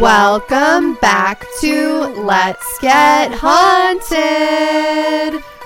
Welcome back to Let's Get Haunted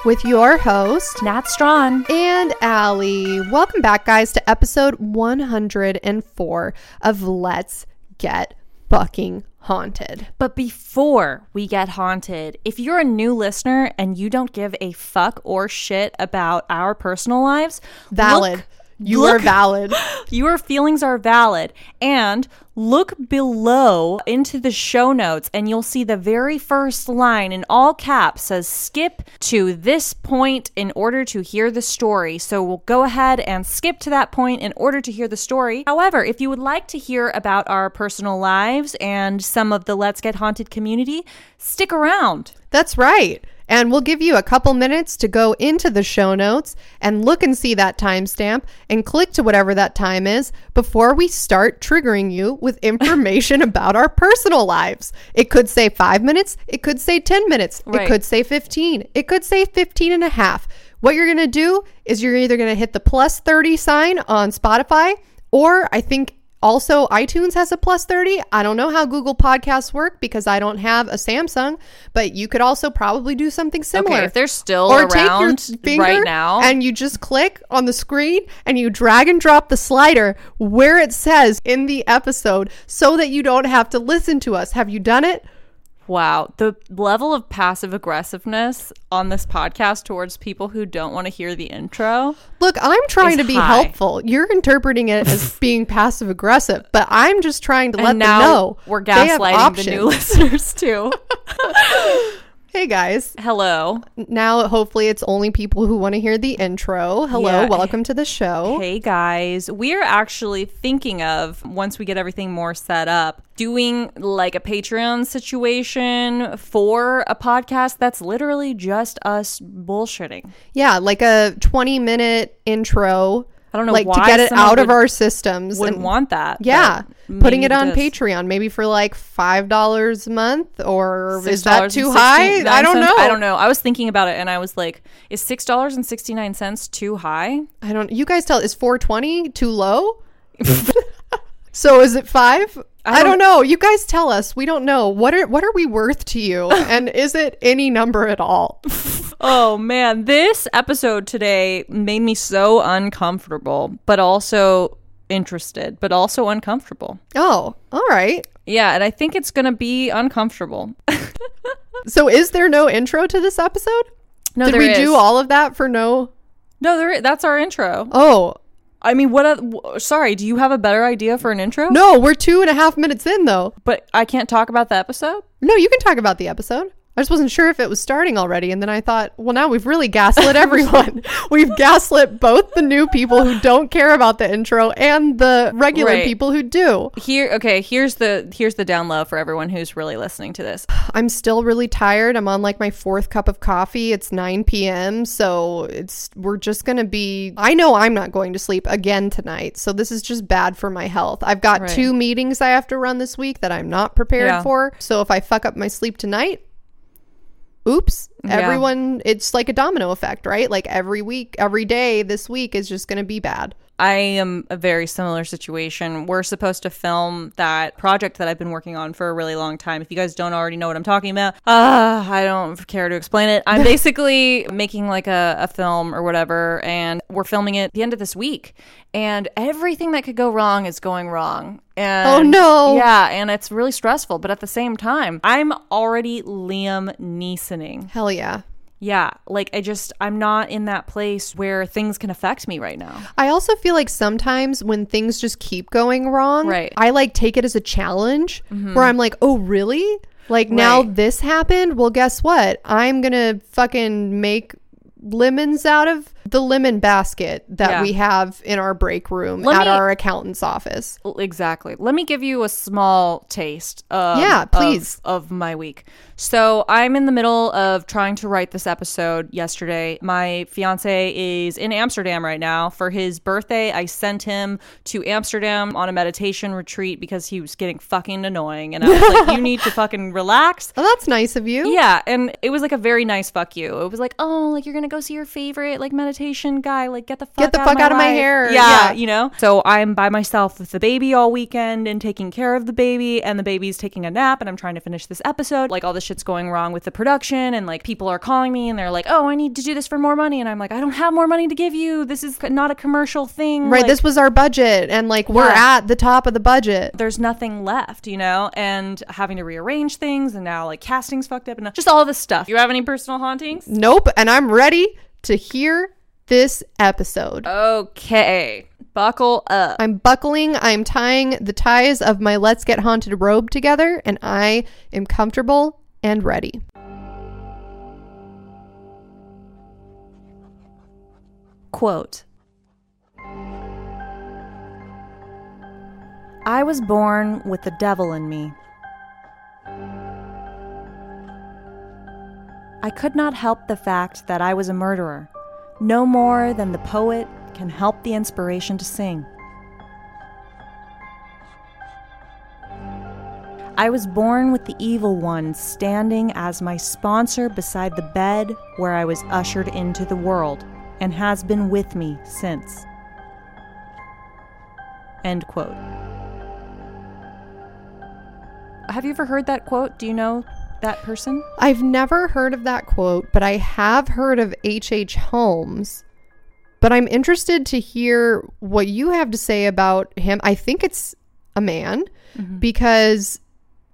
with your host, Nat Strawn. and Allie. Welcome back, guys, to episode 104 of Let's Get Fucking Haunted. But before we get haunted, if you're a new listener and you don't give a fuck or shit about our personal lives, Valid. look- you look- are valid. your feelings are valid. And look below into the show notes, and you'll see the very first line in all caps says skip to this point in order to hear the story. So we'll go ahead and skip to that point in order to hear the story. However, if you would like to hear about our personal lives and some of the Let's Get Haunted community, stick around. That's right. And we'll give you a couple minutes to go into the show notes and look and see that timestamp and click to whatever that time is before we start triggering you with information about our personal lives. It could say five minutes, it could say 10 minutes, it could say 15, it could say 15 and a half. What you're going to do is you're either going to hit the plus 30 sign on Spotify, or I think also, iTunes has a plus 30. I don't know how Google Podcasts work because I don't have a Samsung, but you could also probably do something similar. Okay, if they're still or take your around right now, and you just click on the screen and you drag and drop the slider where it says in the episode so that you don't have to listen to us. Have you done it? Wow, the level of passive aggressiveness on this podcast towards people who don't want to hear the intro. Look, I'm trying to be high. helpful. You're interpreting it as being passive aggressive, but I'm just trying to let and them now know we're gaslighting the new listeners too. Hey guys, Hello. now hopefully it's only people who want to hear the intro. Hello, Yeah. welcome to the show. Hey guys, we're actually thinking of once we get everything more set up, doing like a Patreon situation for a podcast that's literally just us bullshitting. Yeah, like a 20 minute intro. I don't know like to get it out of our systems. Wouldn't and- want that. Yeah, putting it on just- Patreon, maybe for like five dollars a month, or is that too high? I don't know. I don't know. I was thinking about it and I was like, is six dollars and sixty nine cents too high? I don't. You guys tell. Is four twenty too low? so is it five? I don't, don't- know. You guys tell us. We don't know. What are what are we worth to you? and is it any number at all? Oh man, this episode today made me so uncomfortable, but also interested, but also uncomfortable. Oh, all right. Yeah, and I think it's gonna be uncomfortable. So is there no intro to this episode? No, Did we is. do all of that for no? No, there. That's our intro. Oh I mean, what? w- sorry, do you have a better idea for an intro? no, we're two and a half minutes in though. but I can't talk about the episode. No, you can talk about the episode. I just wasn't sure if it was starting already, and then I thought, well, now we've really gaslit everyone. we've gaslit both the new people who don't care about the intro and the regular Right. people who do. Here, okay. Here's the here's the down low for everyone who's really listening to this. I'm still really tired. I'm on like my fourth cup of coffee. It's 9 p.m. So it's we're just gonna be. I know I'm not going to sleep again tonight. So this is just bad for my health. I've got Right. two meetings I have to run this week that I'm not prepared Yeah. for. So if I fuck up my sleep tonight, oops. Yeah. Everyone, it's like a domino effect, right? Like every week, every day this week is just gonna be bad. I am a very similar situation. We're supposed to film that project that I've been working on for a really long time. If you guys don't already know what I'm talking about, uh, I don't care to explain it. I'm basically making like a, a film or whatever, and we're filming it the end of this week. And everything that could go wrong is going wrong. And Oh, no. Yeah, and it's really stressful. But at the same time, I'm already Liam Neesoning. Hell yeah. Yeah, like I just I'm not in that place where things can affect me right now. I also feel like sometimes when things just keep going wrong, Right. I like take it as a challenge mm-hmm. where I'm like, oh, really? Like now this happened? Well, guess what? I'm going to fucking make lemons out of the lemon basket that Yeah. we have in our break room Let at me- our accountant's office. Exactly. Let me give you a small taste. Um, Yeah, of- please. Of, my week. So I'm in the middle of trying to write this episode yesterday. My fiance is in Amsterdam right now for his birthday. I sent him to Amsterdam on a meditation retreat because he was getting fucking annoying, and I was like, "You need to fucking relax." Oh, that's nice of you. Yeah, and it was like a very nice fuck you. It was like, oh, like you're gonna go see your favorite like sanitation guy. Like, get the fuck Get the out fuck of out of my life." hair. Yeah, Yeah. you know. So I'm by myself with the baby all weekend and taking care of the baby, and the baby's taking a nap, and I'm trying to finish this episode. Like, all this shit's going wrong with the production, and like people are calling me, and they're like, "Oh, I need to do this for more money," and I'm like, "I don't have more money to give you. This is not a commercial thing." Right. Like, this was our budget, and like we're Yeah. at the top of the budget. there's nothing left, you know, and having to rearrange things, and now like casting's fucked up, and just all this stuff. You have any personal hauntings? Nope. And I'm ready to hear this episode. Okay, buckle up. I'm buckling, I'm tying the ties of my Let's Get Haunted robe together, and I am comfortable and ready. Quote I was born with the devil in me. I could not help the fact that I was a murderer, no more than the poet can help the inspiration to sing. I was born with the evil one standing as my sponsor beside the bed where I was ushered into the world and has been with me since. End quote. Have you ever heard that quote? Do you know that person? I've never heard of that quote, but I have heard of H.H. H. Holmes. But I'm interested to hear what you have to say about him. I think it's a man mm-hmm. because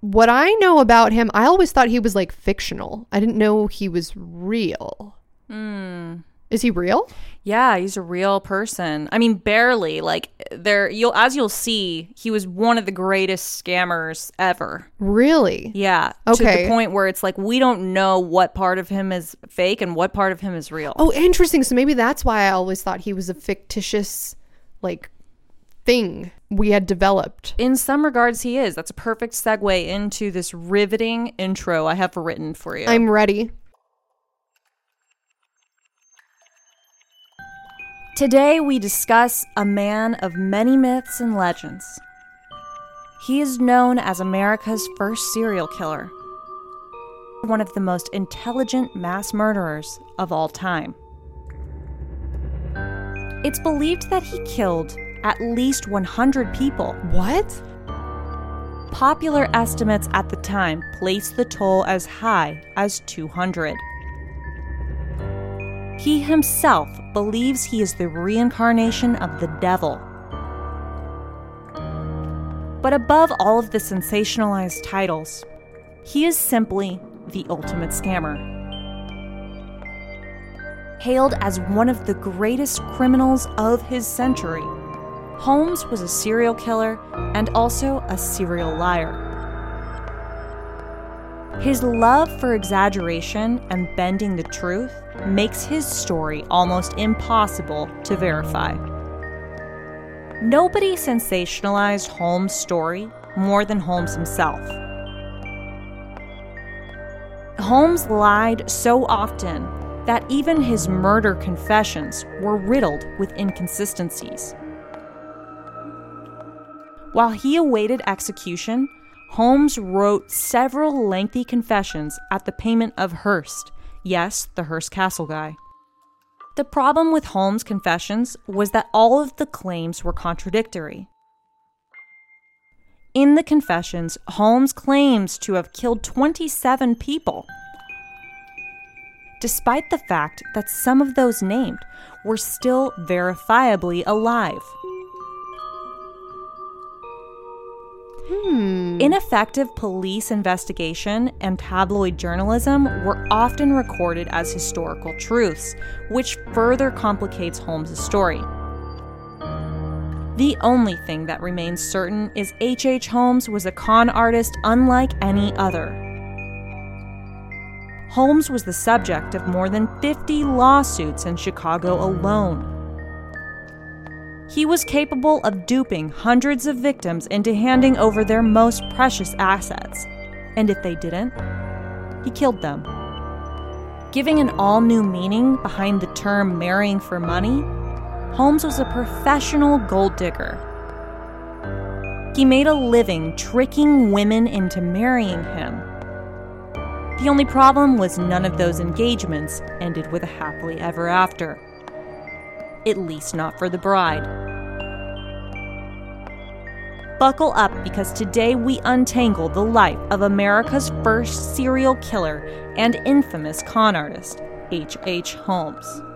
what I know about him, I always thought he was like fictional. I didn't know he was real. Hmm. Is he real? Yeah, he's a real person. I mean, barely. Like there, you'll as you'll see, he was one of the greatest scammers ever. Really? Yeah. Okay. To the point where it's like we don't know what part of him is fake and what part of him is real. Oh, interesting. So maybe that's why I always thought he was a fictitious, like, thing we had developed. In some regards, he is. That's a perfect segue into this riveting intro I have written for you. I'm ready. Today, we discuss a man of many myths and legends. He is known as America's first serial killer, one of the most intelligent mass murderers of all time. It's believed that he killed at least 100 people. What? Popular estimates at the time placed the toll as high as 200. He himself believes he is the reincarnation of the devil. But above all of the sensationalized titles, he is simply the ultimate scammer. Hailed as one of the greatest criminals of his century, Holmes was a serial killer and also a serial liar. His love for exaggeration and bending the truth makes his story almost impossible to verify. Nobody sensationalized Holmes' story more than Holmes himself. Holmes lied so often that even his murder confessions were riddled with inconsistencies. While he awaited execution, Holmes wrote several lengthy confessions at the payment of Hearst. Yes, the Hearst Castle guy. The problem with Holmes' confessions was that all of the claims were contradictory. In the confessions, Holmes claims to have killed 27 people, despite the fact that some of those named were still verifiably alive. Hmm. Ineffective police investigation and tabloid journalism were often recorded as historical truths, which further complicates Holmes' story. The only thing that remains certain is H.H. H. Holmes was a con artist unlike any other. Holmes was the subject of more than 50 lawsuits in Chicago alone. He was capable of duping hundreds of victims into handing over their most precious assets. And if they didn't, he killed them. Giving an all new meaning behind the term marrying for money, Holmes was a professional gold digger. He made a living tricking women into marrying him. The only problem was none of those engagements ended with a happily ever after. At least not for the bride. Buckle up because today we untangle the life of America's first serial killer and infamous con artist, H.H. H. Holmes.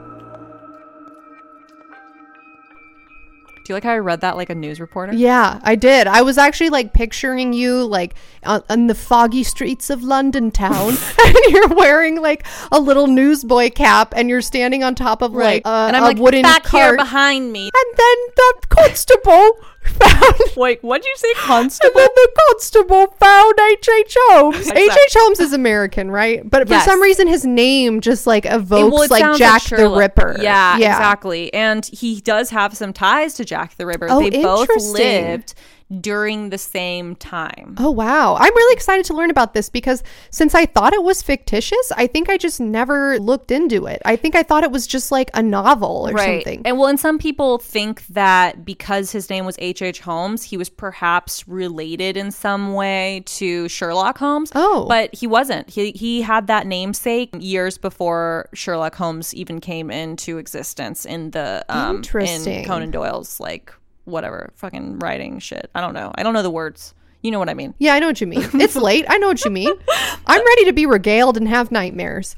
Do you like how I read that like a news reporter? Yeah, I did. I was actually like picturing you like on, on the foggy streets of London town, and you're wearing like a little newsboy cap, and you're standing on top of like a, and I'm a like wooden back here cart, behind me. and then the constable found. Wait, what'd you say, And constable? then the constable found H.H. H. Holmes. Exactly. H.H. Holmes is American, right? But for Yes. some reason, his name just like evokes Well, like Jack the Ripper. Yeah, exactly. And he does have some ties to Jack the Ripper. Oh, they both lived during the same time. Oh wow. I'm really excited to learn about this because since I thought it was fictitious, I think I just never looked into it. I think I thought it was just like a novel or something. And well, and some people think that because his name was H.H. H. Holmes, he was perhaps related in some way to Sherlock Holmes. Oh. But he wasn't. He he had that namesake years before Sherlock Holmes even came into existence in the um Interesting. in Conan Doyle's like whatever fucking writing shit. I don't know. I don't know the words. You know what I mean. yeah, I know what you mean. It's late. I know what you mean. I'm ready to be regaled and have nightmares.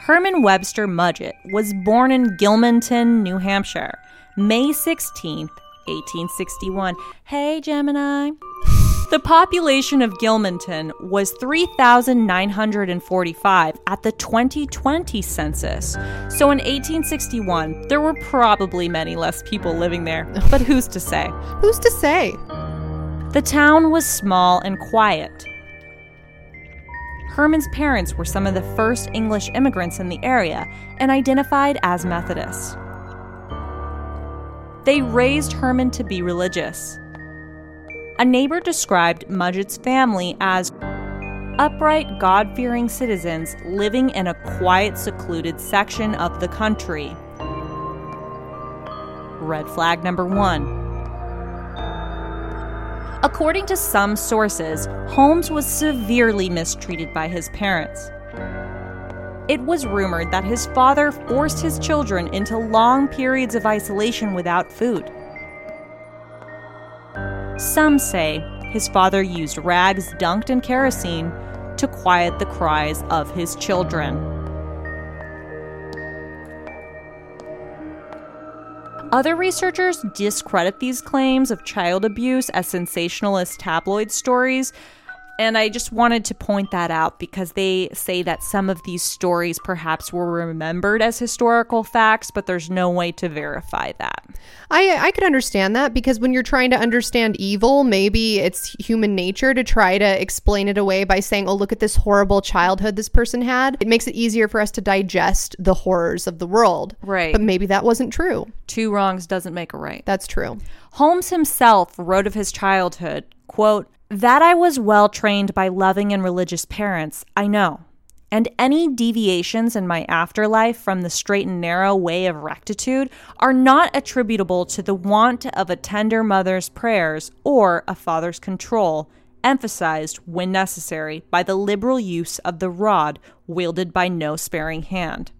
Herman Webster Mudgett was born in Gilmanton, New Hampshire, May 16th, 1861. Hey, Gemini. The population of Gilmanton was 3,945 at the 2020 census. So in 1861, there were probably many less people living there, but who's to say? Who's to say? The town was small and quiet. Herman's parents were some of the first English immigrants in the area and identified as Methodists. They raised Herman to be religious. A neighbor described Mudgett's family as upright, God fearing citizens living in a quiet, secluded section of the country. Red flag number one. According to some sources, Holmes was severely mistreated by his parents. It was rumored that his father forced his children into long periods of isolation without food. Some say his father used rags dunked in kerosene to quiet the cries of his children. Other researchers discredit these claims of child abuse as sensationalist tabloid stories. And I just wanted to point that out because they say that some of these stories perhaps were remembered as historical facts, but there's no way to verify that. I I could understand that because when you're trying to understand evil, maybe it's human nature to try to explain it away by saying, "Oh, look at this horrible childhood this person had." It makes it easier for us to digest the horrors of the world. Right. But maybe that wasn't true. Two wrongs doesn't make a right. That's true. Holmes himself wrote of his childhood, quote, that I was well trained by loving and religious parents, I know. And any deviations in my afterlife from the straight and narrow way of rectitude are not attributable to the want of a tender mother's prayers or a father's control, emphasized, when necessary, by the liberal use of the rod wielded by no sparing hand.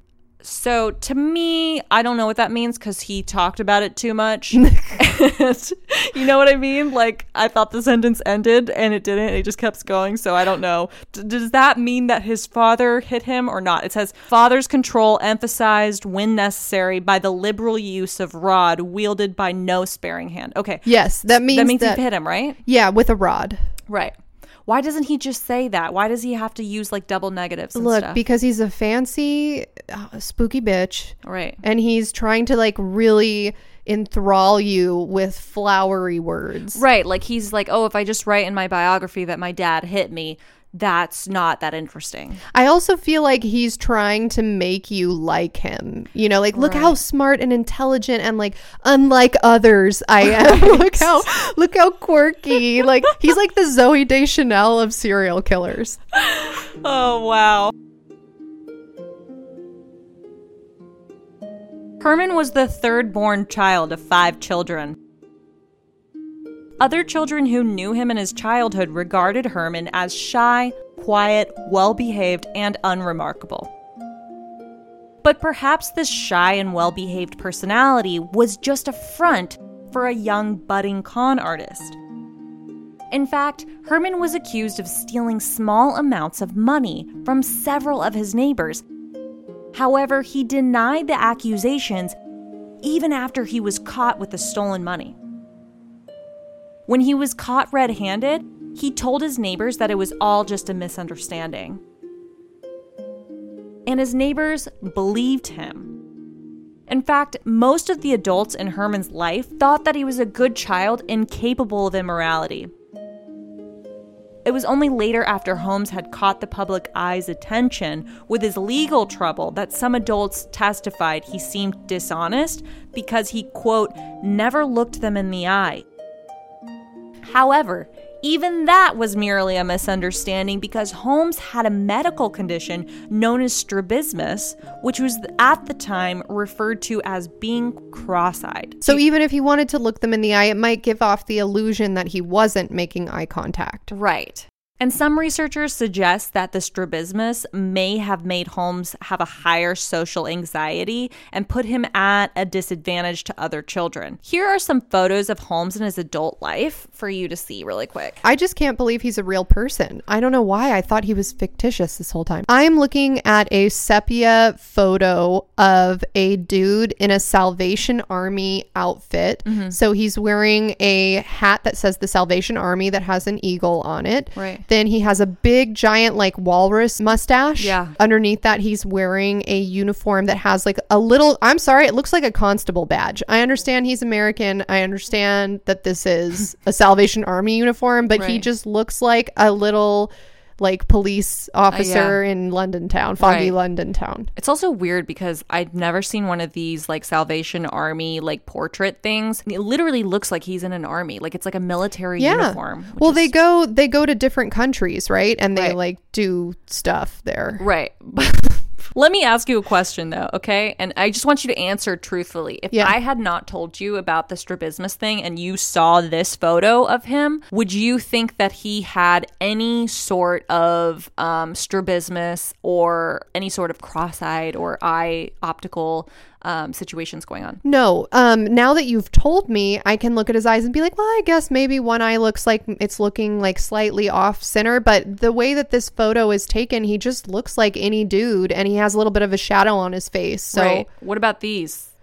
So to me, I don't know what that means because he talked about it too much. And you know what I mean? Like I thought the sentence ended and it didn't. It just kept going. So I don't know. D- does that mean that his father hit him or not? It says father's control emphasized when necessary by the liberal use of rod wielded by no sparing hand. Okay. Yes, that means That means that, he hit him, right? yeah, with a rod. Right. Why doesn't he just say that? Why does he have to use like double negatives and Look, stuff? because he's a fancy, uh, spooky bitch, right. and he's trying to like really enthrall you with flowery words. Right. Like he's like, oh, if I just write in my biography that my dad hit me, that's not that interesting. I also feel like he's trying to make you like him. You know, like look how smart and intelligent and like unlike others I am. look how look how quirky. Like he's like the Zooey Deschanel of serial killers. Oh, wow. Herman was the third born child of five children. Other children who knew him in his childhood regarded Herman as shy, quiet, well behaved, and unremarkable. But perhaps this shy and well behaved personality was just a front for a young budding con artist. In fact, Herman was accused of stealing small amounts of money from several of his neighbors. However, he denied the accusations even after he was caught with the stolen money. When he was caught red handed, he told his neighbors that it was all just a misunderstanding. And his neighbors believed him. In fact, most of the adults in Herman's life thought that he was a good child incapable of immorality. It was only later after Holmes had caught the public eye's attention with his legal trouble that some adults testified he seemed dishonest because he, quote, never looked them in the eye. However, even that was merely a misunderstanding because Holmes had a medical condition known as strabismus, which was at the time referred to as being cross eyed. So even if he wanted to look them in the eye, it might give off the illusion that he wasn't making eye contact. Right. And some researchers suggest that the strabismus may have made Holmes have a higher social anxiety and put him at a disadvantage to other children. Here are some photos of Holmes in his adult life for you to see really quick. I just can't believe he's a real person. I don't know why I thought he was fictitious this whole time. I'm looking at a sepia photo of a dude in a Salvation Army outfit. Mm-hmm. So he's wearing a hat that says the Salvation Army that has an eagle on it. Right. Then he has a big giant like walrus mustache. Yeah. Underneath that he's wearing a uniform that has like a little I'm sorry, it looks like a constable badge. I understand he's American. I understand that this is a Salvation Army uniform, but he just looks like a little like police uh, officer in London town, foggy Right. London town. It's also weird because I'd never seen one of these like Salvation Army like portrait things. It literally looks like he's in an army. Like it's like a military Yeah. uniform. Well, is- they go they go to different countries, right? And they Right. like do stuff there. Right. Let me ask you a question though, okay? And I just want you to answer truthfully. If Yeah. I had not told you about the strabismus thing and you saw this photo of him, would you think that he had any sort of um, strabismus or any sort of cross-eyed or eye optical um, situations going on? No. Um now that you've told me, I can look at his eyes and be like, "Well, I guess maybe one eye looks like it's looking like slightly off center, but the way that this photo is taken, he just looks like any dude and he has a little bit of a shadow on his face." So, right. What about these?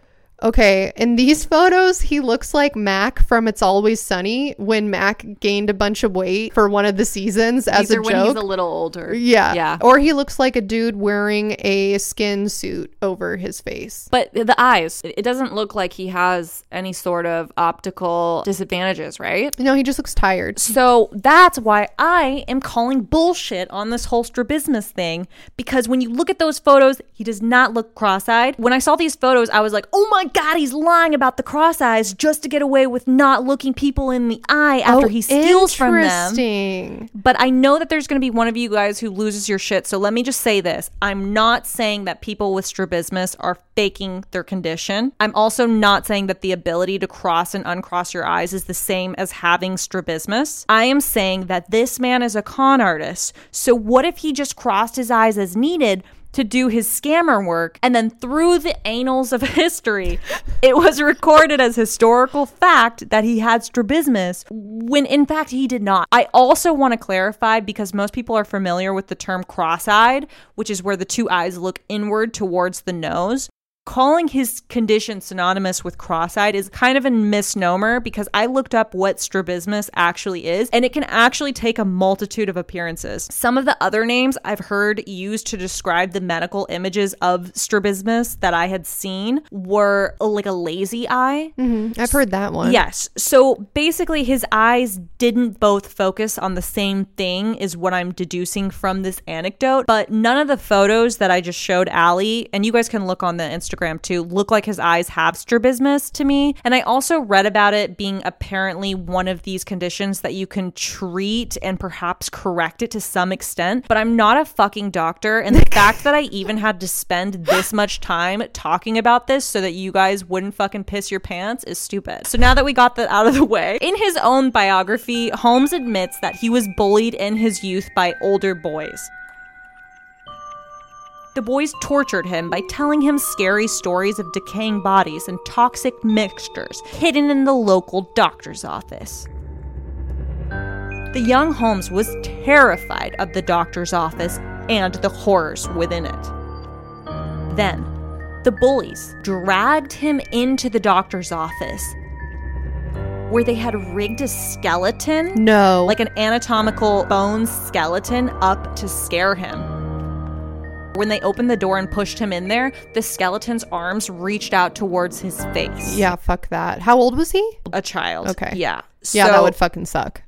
Okay, in these photos, he looks like Mac from It's Always Sunny when Mac gained a bunch of weight for one of the seasons as These a when he's joke. a little older. yeah. Yeah. Or he looks like a dude wearing a skin suit over his face. But the eyes, it doesn't look like he has any sort of optical disadvantages, right? No, he just looks tired. So that's why I am calling bullshit on this whole strabismus thing because when you look at those photos, he does not look cross eyed. When I saw these photos, I was like, oh my God, he's lying about the cross eyes just to get away with not looking people in the eye after oh, he steals from them. Oh, But I know that there's going to be one of you guys who loses your shit. So let me just say this. I'm not saying that people with strabismus are faking their condition. I'm also not saying that the ability to cross and uncross your eyes is the same as having strabismus. I am saying that this man is a con artist. So what if he just crossed his eyes as needed? To do his scammer work, and then through the annals of history, it was recorded as historical fact that he had strabismus when in fact he did not. I also want to clarify because most people are familiar with the term cross eyed, which is where the two eyes look inward towards the nose. Calling his condition synonymous with cross eyed is kind of a misnomer because I looked up what strabismus actually is, and it can actually take a multitude of appearances. Some of the other names I've heard used to describe the medical images of strabismus that I had seen were like a lazy eye. Mm-hmm. I've heard that one. Yes. So basically, his eyes didn't both focus on the same thing, is what I'm deducing from this anecdote. But none of the photos that I just showed Allie, and you guys can look on the Instagram too, look like his eyes have strabismus to me. And I also read about it being apparently one of these conditions that you can treat and perhaps correct it to some extent. But I'm not a fucking doctor. And the fact that I even had to spend this much time talking about this so that you guys wouldn't fucking piss your pants is stupid. So now that we got that out of the way, in his own biography, Holmes admits that he was bullied in his youth by older boys. The boys tortured him by telling him scary stories of decaying bodies and toxic mixtures hidden in the local doctor's office. The young Holmes was terrified of the doctor's office and the horrors within it. Then, the bullies dragged him into the doctor's office where they had rigged a skeleton, No. like an anatomical bone skeleton, up to scare him. When they opened the door and pushed him in there, the skeleton's arms reached out towards his face. yeah, fuck that. How old was he? A child. Okay. Yeah. Yeah, So that would fucking suck.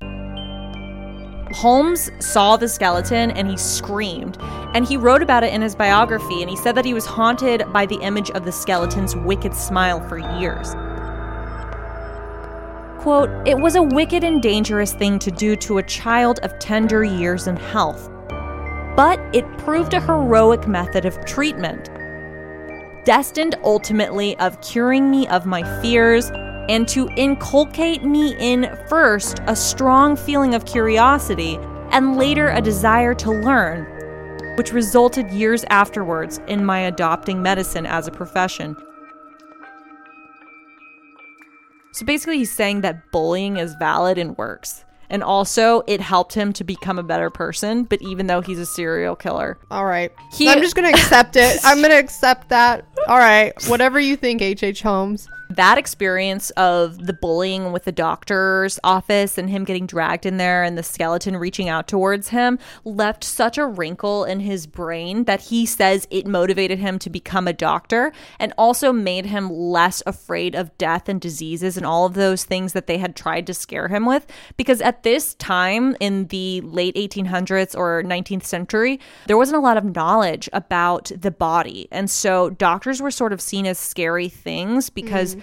Holmes saw the skeleton and he screamed. And he wrote about it in his biography, and he said that he was haunted by the image of the skeleton's wicked smile for years. Quote, it was a wicked and dangerous thing to do to a child of tender years and health. But it proved a heroic method of treatment, destined ultimately of curing me of my fears and to inculcate me in first a strong feeling of curiosity and later a desire to learn, which resulted years afterwards in my adopting medicine as a profession. So basically, he's saying that bullying is valid and works. And also, it helped him to become a better person, but even though he's a serial killer. All right. He- I'm just going to accept it. I'm going to accept that. All right. Whatever you think, H.H. Holmes. That experience of the bullying with the doctor's office and him getting dragged in there and the skeleton reaching out towards him left such a wrinkle in his brain that he says it motivated him to become a doctor and also made him less afraid of death and diseases and all of those things that they had tried to scare him with. Because at this time in the late 1800s or 19th century there wasn't a lot of knowledge about the body. And so doctors were sort of seen as scary things because mm.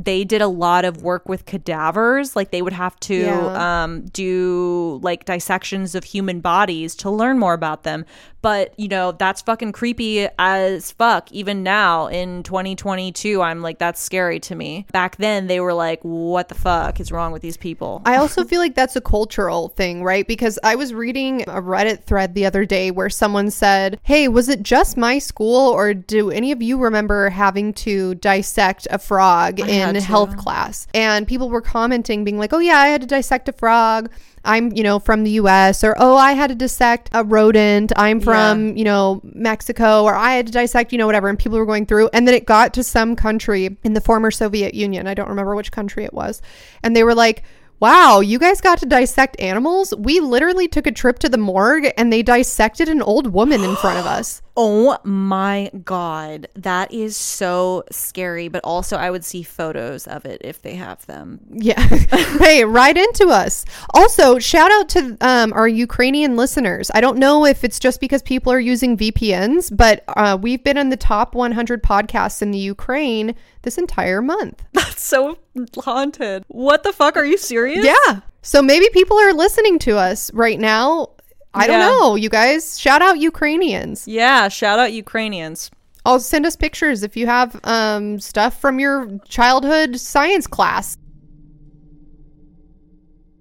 they did a lot of work with cadavers. Like they would have to Yeah. um, do like dissections of human bodies to learn more about them. But you know that's fucking creepy as fuck. Even now in 2022 i'm like that's scary to me. Back then they were like what the fuck is wrong with these people? I also feel like that's a cultural thing, right? Because I was reading a Reddit thread the other day where someone said, Hey, was it just my school, or do any of you remember having to dissect a frog in had to. health class? And people were commenting, being like, Oh, yeah, I had to dissect a frog. I'm, you know, from the US, or oh, I had to dissect a rodent. I'm from, you know, Mexico, or I had to dissect, you know, whatever. And people were going through. And then it got to some country in the former Soviet Union. I don't remember which country it was. And they were like, Wow, you guys got to dissect animals? We literally took a trip to the morgue and they dissected an old woman in front of us. Oh my god, that is so scary. But also, I would see photos of it if they have them. Yeah. hey, right into us. Also, shout out to um, our Ukrainian listeners. I don't know if it's just because people are using VPNs, but uh, we've been in the top 100 podcasts in the Ukraine this entire month. That's so haunted. What the fuck? Are you serious? Yeah. So maybe people are listening to us right now. I don't Yeah. know, you guys. Shout out Ukrainians. Yeah. Shout out Ukrainians. I'll send us pictures if you have um, stuff from your childhood science class.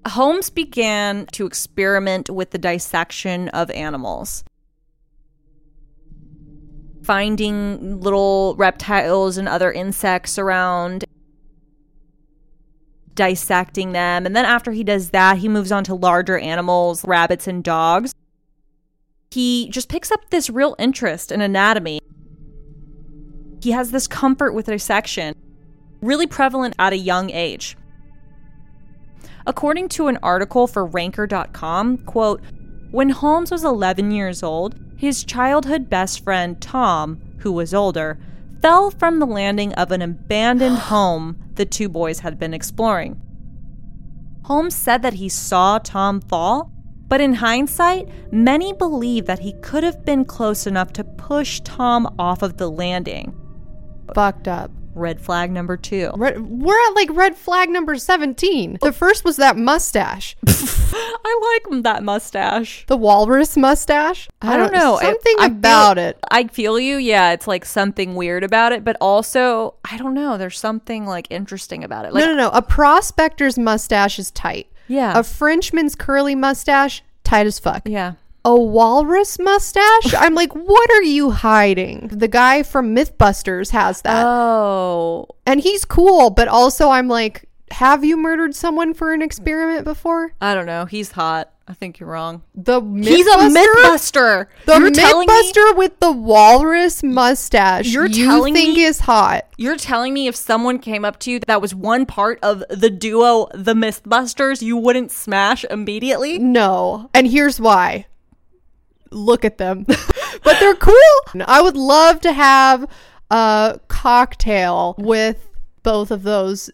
Holmes began to experiment with the dissection of animals. Finding little reptiles and other insects around, dissecting them. And then after he does that, he moves on to larger animals, rabbits, and dogs. He just picks up this real interest in anatomy. He has this comfort with dissection, really prevalent at a young age. According to an article for ranker.com, quote, when Holmes was 11 years old, his childhood best friend Tom, who was older, fell from the landing of an abandoned home the two boys had been exploring. Holmes said that he saw Tom fall, but in hindsight, many believe that he could have been close enough to push Tom off of the landing. Fucked up. Red flag number two. Red, we're at like red flag number 17. The first was that mustache, I like that mustache. the walrus mustache. I don't know. Uh, something I- I feel- about it. I feel you. Yeah, it's like something weird about it, but also I don't know. There's something like interesting about it. Like, no, no, no. A prospector's mustache is tight. yeah, A Frenchman's curly mustache, tight as fuck. yeah. A walrus mustache. I'm like, what are you hiding? The guy from Mythbusters has that. Oh. and he's cool, but also I'm like, have you murdered someone for an experiment before? I don't know. He's hot. I think you're wrong. The He's a Mythbuster? The you're telling me Mythbuster with the walrus mustache. You're you telling think me- is hot. you're telling me if someone came up to you that was one part of the duo the Mythbusters, you wouldn't smash immediately? No. And here's why. Look at them. but they're cool. I would love to have a cocktail with both of those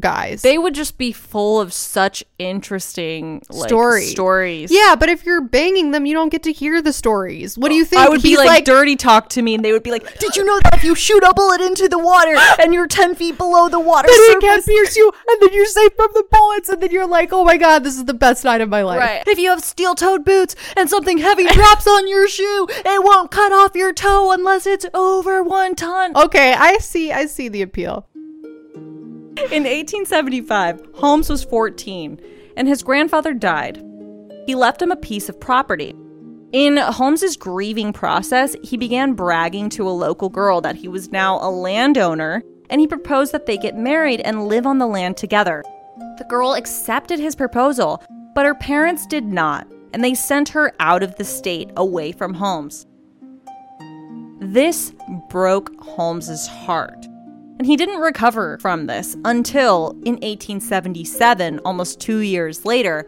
guys. They would just be full of such interesting like, Stories. Stories. yeah, but if you're banging them, you don't get to hear the stories. What do you think? I would be He's like, dirty talk to me, and they would be like, "Did you know that if you shoot a bullet into the water and you're ten feet below the water then it can't pierce you, and then you're safe from the bullets, and then you're like, oh my god, this is the best night of my life. Right. If you have steel-toed boots and something heavy drops on your shoe, it won't cut off your toe unless it's over one ton. Okay, I see. I see the appeal. In 1875, Holmes was 14, and his grandfather died. He left him a piece of property. In Holmes's grieving process, he began bragging to a local girl that he was now a landowner, and he proposed that they get married and live on the land together. The girl accepted his proposal, but her parents did not, and they sent her out of the state away from Holmes. This broke Holmes's heart. And he didn't recover from this until in 1877, almost two years later.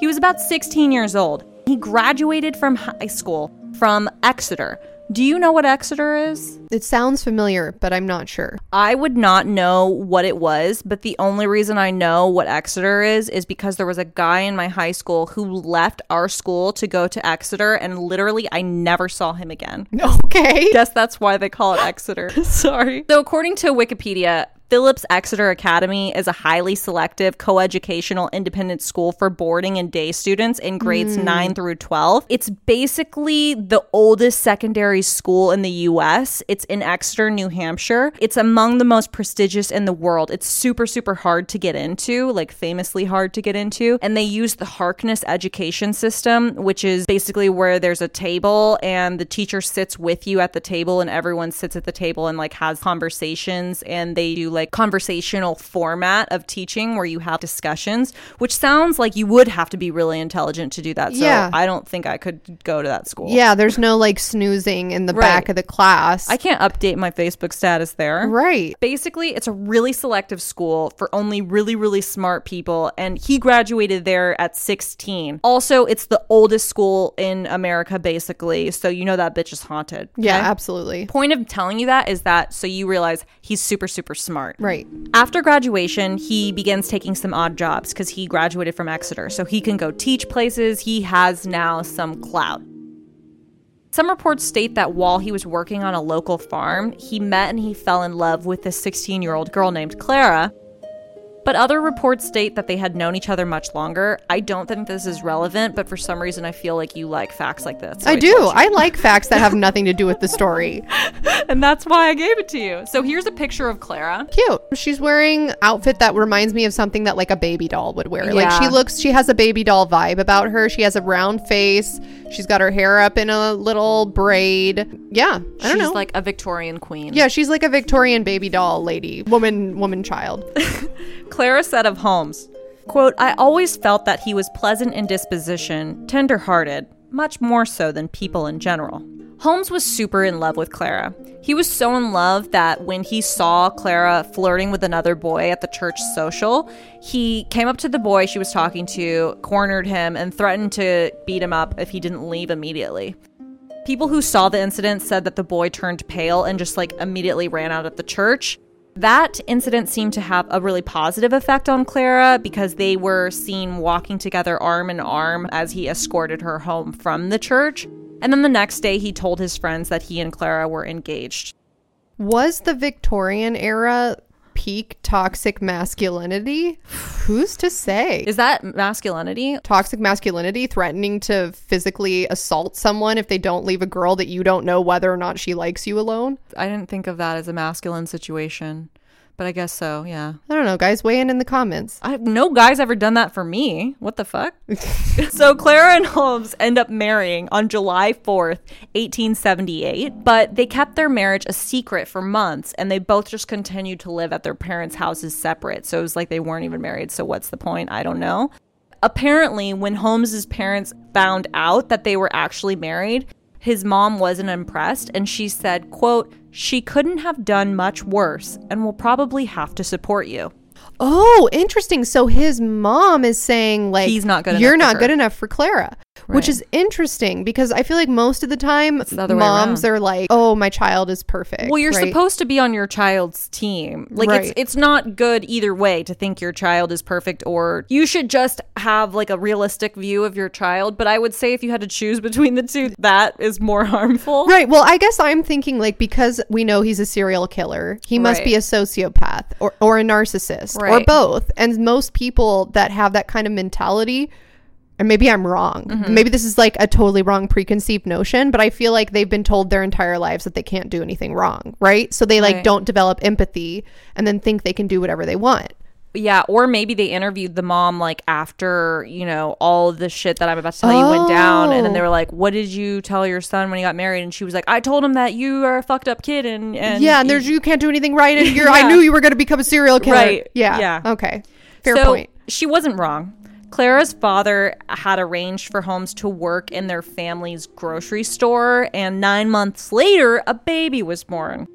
He was about 16 years old. He graduated from high school from Exeter. Do you know what Exeter is? It sounds familiar, but I'm not sure. I would not know what it was, but the only reason I know what Exeter is is because there was a guy in my high school who left our school to go to Exeter, and literally I never saw him again. Okay. Guess that's why they call it Exeter. Sorry. So, according to Wikipedia, Phillips Exeter Academy is a highly selective coeducational independent school for boarding and day students in grades hmm. 9 through 12. It's basically the oldest secondary school in the US. It's in Exeter, New Hampshire. It's among the most prestigious in the world. It's super, super hard to get into, like famously hard to get into. And they use the Harkness education system, which is basically where there's a table and the teacher sits with you at the table and everyone sits at the table and like has conversations and they do like conversational format of teaching where you have discussions, which sounds like you would have to be really intelligent to do that. So Yeah. I don't think I could go to that school. Yeah, there's no like snoozing in the Right. back of the class. I can't update my Facebook status there. right. Basically, it's a really selective school for only really, really smart people, and he graduated there at 16. Also, it's the oldest school in America, basically, so you know that bitch is haunted. Yeah, absolutely. Point of telling you that is that so you realize he's super, super smart. Right. After graduation, he begins taking some odd jobs because he graduated from Exeter, so he can go teach places. He has now some clout. Some reports state that while he was working on a local farm, he met and he fell in love with this 16 year old girl named Clara. But other reports state that they had known each other much longer. I don't think this is relevant, but for some reason, I feel like you like facts like this. so I do. I like facts that have nothing to do with the story. and that's why I gave it to you. So here's a picture of Clara. Cute. She's wearing outfit that reminds me of something that like a baby doll would wear. Like she looks she has a baby doll vibe about her. She has a round face. She's got her hair up in a little braid. Yeah. I don't She's know. like a Victorian queen. yeah, she's like a Victorian baby doll lady. Woman woman child. Clara said of Holmes, quote, I always felt that he was pleasant in disposition, tender-hearted, much more so than people in general. Holmes was super in love with Clara. He was so in love that when he saw Clara flirting with another boy at the church social, he came up to the boy she was talking to, cornered him, and threatened to beat him up if he didn't leave immediately. People who saw the incident said that the boy turned pale and just like immediately ran out of the church. That incident seemed to have a really positive effect on Clara because they were seen walking together arm in arm as he escorted her home from the church. And then the next day, he told his friends that he and Clara were engaged. Was the Victorian era peak toxic masculinity? Who's to say? Is that masculinity? toxic masculinity threatening to physically assault someone if they don't leave a girl that you don't know whether or not she likes you alone? I didn't think of that as a masculine situation. But I guess so, yeah. I don't know, guys. Weigh in in the comments. I no guy's ever done that for me. What the fuck? so Clara and Holmes end up marrying on July 4th, 1878, but they kept their marriage a secret for months and they both just continued to live at their parents' houses separate. So it was like they weren't even married. So what's the point? I don't know. Apparently, when Holmes's parents found out that they were actually married, his mom wasn't impressed and she said, quote, she couldn't have done much worse and will probably have to support you. Oh, interesting. So his mom is saying like He's not good You're not her." good enough for Clara. Which is interesting because I feel like most of the time the moms around. are like, "Oh, my child is perfect." Well, you're right? supposed to be on your child's team. Like Right. it's it's not good either way to think your child is perfect or you should just have like a realistic view of your child, but I would say if you had to choose between the two, that is more harmful. Right. Well, I guess I'm thinking like because we know he's a serial killer, he must be a sociopath or, or a narcissist or both. And most people that have that kind of mentality, and maybe I'm wrong. Mm-hmm. Maybe this is like a totally wrong preconceived notion, but I feel like they've been told their entire lives that they can't do anything wrong, right? So they like Right. don't develop empathy and then think they can do whatever they want. Yeah, or maybe they interviewed the mom like after, you know, all the shit that I'm about to tell you went down and then they Oh. were like, "What did you tell your son when he got married?" and she was like, "I told him that you are a fucked up kid and and yeah, and there's you can't do anything right, and you're. I knew you were going to become a serial killer. Right. Yeah. Yeah. Okay. Fair so point. She wasn't wrong. Clara's father had arranged for Holmes to work in their family's grocery store, and nine months later, a baby was born.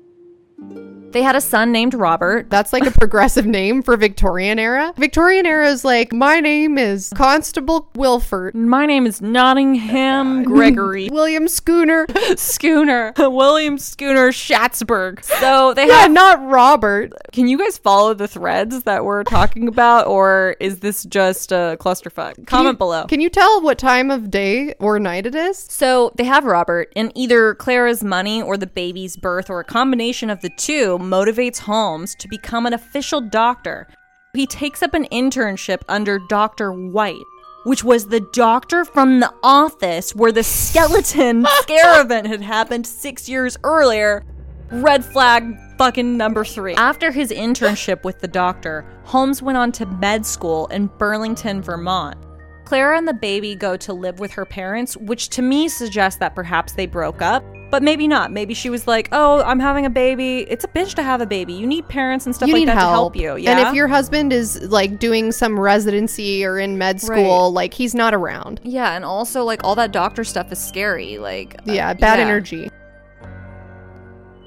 They had a son named Robert. That's like a progressive name for Victorian era. Victorian era is like my name is Constable Wilford. My name is Nottingham Gregory William Schooner. Schooner, William Schooner Schatzberg. So they Yeah, have. not Robert. Can you guys follow the threads that we're talking about, or is this just a clusterfuck? Comment below. Can you tell what time of day or night it is? So they have Robert, and either Clara's money or the baby's birth, or a combination of the two, motivates Holmes to become an official doctor. He takes up an internship under Dr. White, which was the doctor from the office where the skeleton scare event had happened six years earlier. Red flag fucking number three. After his internship with the doctor, Holmes went on to med school in Burlington, Vermont. Clara and the baby go to live with her parents, which to me suggests that perhaps they broke up, but maybe not. Maybe she was like, "Oh, I'm having a baby. It's a bitch to have a baby. You need parents and stuff you like need that help. to help you." Yeah. And if your husband is like doing some residency or in med school, like he's not around. yeah, and also like all that doctor stuff is scary. Like, uh, Yeah, bad yeah. energy.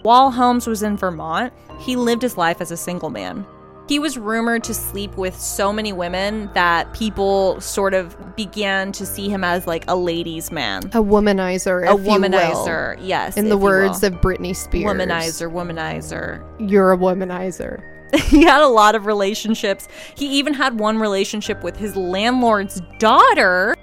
While Holmes was in Vermont, he lived his life as a single man. He was rumored to sleep with so many women that people sort of began to see him as like a ladies' man. A womanizer. A if you will. womanizer, yes. In the words of Britney Spears. womanizer, womanizer. You're a womanizer. he had a lot of relationships. He even had one relationship with his landlord's daughter,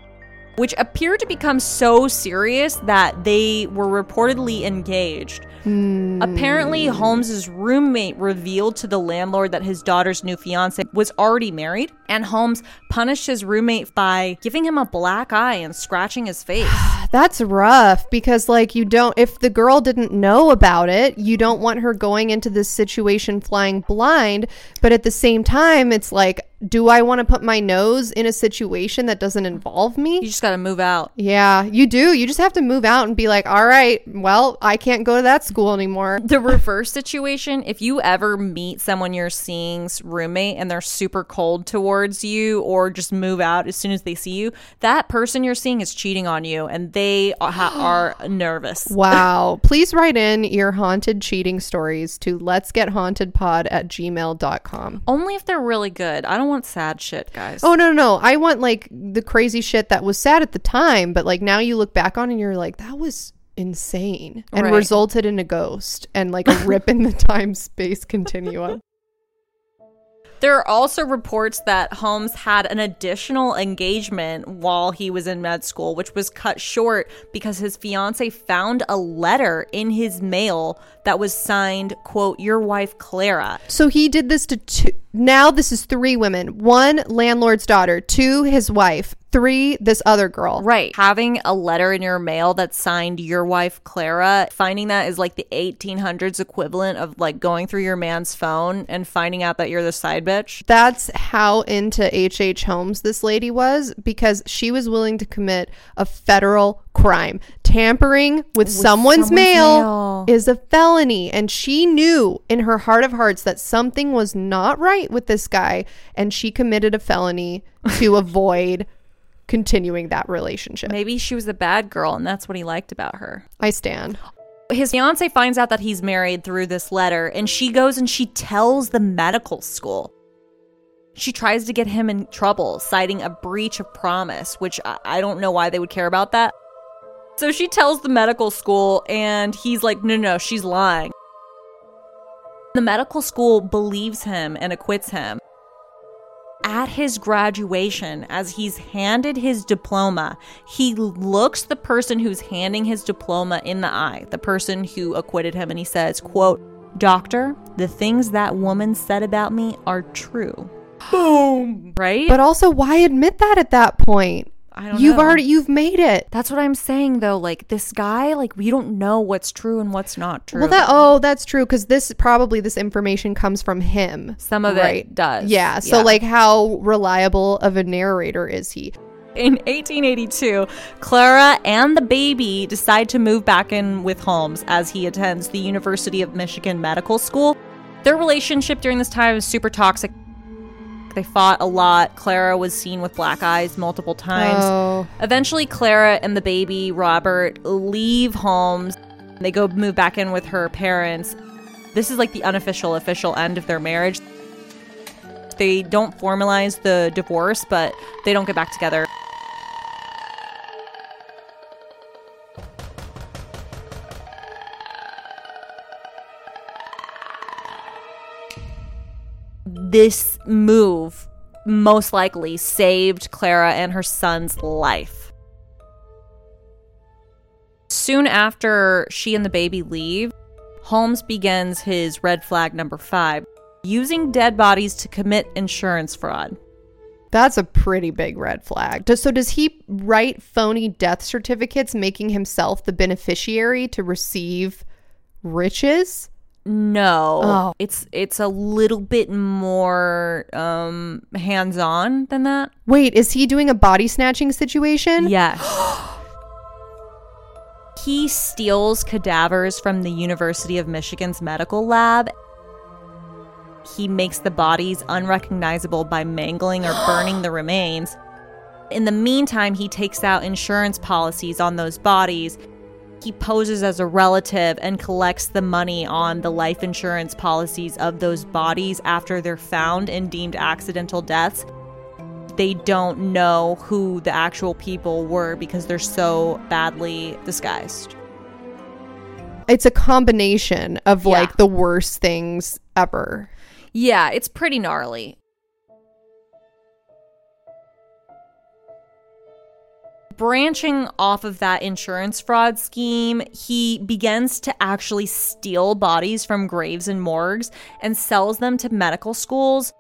which appeared to become so serious that they were reportedly engaged. Hmm. Apparently, Holmes's roommate revealed to the landlord that his daughter's new fiance was already married, and Holmes punished his roommate by giving him a black eye and scratching his face. That's rough because, like, you don't, if the girl didn't know about it, you don't want her going into this situation flying blind. But at the same time, it's like, do I want to put my nose in a situation that doesn't involve me? you just got to move out. Yeah, you do. You just have to move out and be like, all right, well, I can't go to that school anymore. the reverse situation if you ever meet someone you're seeing's roommate and they're super cold towards you or just move out as soon as they see you that person you're seeing is cheating on you and they are, are nervous Wow. Please write in your haunted cheating stories to let's get haunted pod at gmail.com. only if they're really good i don't want sad shit guys Oh, no, no, no. I want like the crazy shit that was sad at the time, but like now you look back on and you're like, that was insane and Right. resulted in a ghost and like a rip in the time space continuum. There are also reports that Holmes had an additional engagement while he was in med school, which was cut short because his fiance found a letter in his mail that was signed, quote, your wife Clara. So he did this to two. Now this is three women. One, landlord's daughter. Two, his wife. Three, this other girl. Right. Having a letter in your mail that's signed your wife Clara, finding that is like the 1800s equivalent of like going through your man's phone and finding out that you're the side bitch. That's how into H.H. H. Holmes this lady was because she was willing to commit a federal crime. Tampering with, someone's, someone's mail, mail. is a felony. And she knew in her heart of hearts that something was not right with this guy. And she committed a felony to avoid continuing that relationship. Maybe she was a bad girl and that's what he liked about her. I stand. His fiance finds out that he's married through this letter and she goes and she tells the medical school. She tries to get him in trouble, citing a breach of promise, which I, I don't know why they would care about that. So she tells the medical school, and he's like, no, no, she's lying. The medical school believes him and acquits him. At his graduation, as he's handed his diploma, he looks the person who's handing his diploma in the eye, the person who acquitted him, and he says, quote, Doctor, the things that woman said about me are true. Boom. Right? But also, why admit that at that point? I don't You've know. already, you've made it. That's what I'm saying though. Like this guy, like we don't know what's true and what's not true. Well, that oh, that's true because this probably this information comes from him. Some of it does. Yeah. So Yeah. like, how reliable of a narrator is he? In 1882, Clara and the baby decide to move back in with Holmes as he attends the University of Michigan Medical School. Their relationship during this time is super toxic. They fought a lot. Clara was seen with black eyes multiple times. Oh, Eventually, Clara and the baby, Robert, leave Holmes. They go move back in with her parents. This is like the unofficial, official end of their marriage. They don't formalize the divorce, but they don't get back together. This move most likely saved Clara and her son's life. Soon after she and the baby leave, Holmes begins his red flag number five using dead bodies to commit insurance fraud. that's a pretty big red flag. So does he write phony death certificates, making himself the beneficiary to receive riches? No, Oh. it's it's a little bit more um, hands on than that. Wait, is he doing a body snatching situation? Yes. he steals cadavers from the University of Michigan's medical lab. He makes the bodies unrecognizable by mangling or burning the remains. In the meantime, he takes out insurance policies on those bodies. He poses as a relative and collects the money on the life insurance policies of those bodies after they're found and deemed accidental deaths they don't know who the actual people were because they're so badly disguised. It's a combination of Yeah. like the worst things ever. Yeah, it's pretty gnarly. Branching off of that insurance fraud scheme, he begins to actually steal bodies from graves and morgues and sells them to medical schools.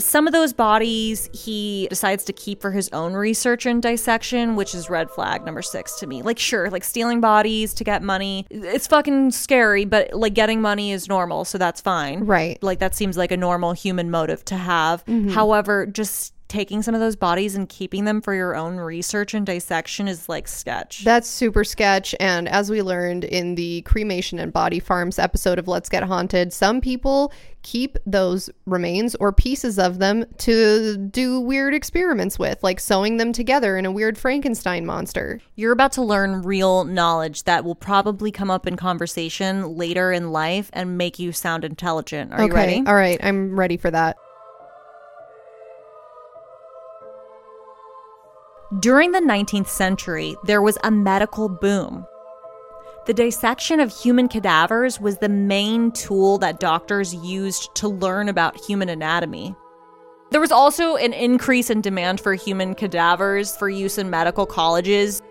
Some of those bodies he decides to keep for his own research and dissection, which is red flag number six to me. Like, sure, like stealing bodies to get money, it's fucking scary, but like getting money is normal, so that's fine. Right. Like, that seems like a normal human motive to have. Mm-hmm. However, just taking some of those bodies and keeping them for your own research and dissection is like sketch. That's super sketch. And as we learned in the cremation and body farms episode of Let's Get Haunted, some people keep those remains or pieces of them to do weird experiments with, like sewing them together in a weird Frankenstein monster. You're about to learn real knowledge that will probably come up in conversation later in life and make you sound intelligent. Are you ready? All right. I'm ready for that. During the 19th century, there was a medical boom. The dissection of human cadavers was the main tool that doctors used to learn about human anatomy. There was also an increase in demand for human cadavers for use in medical colleges.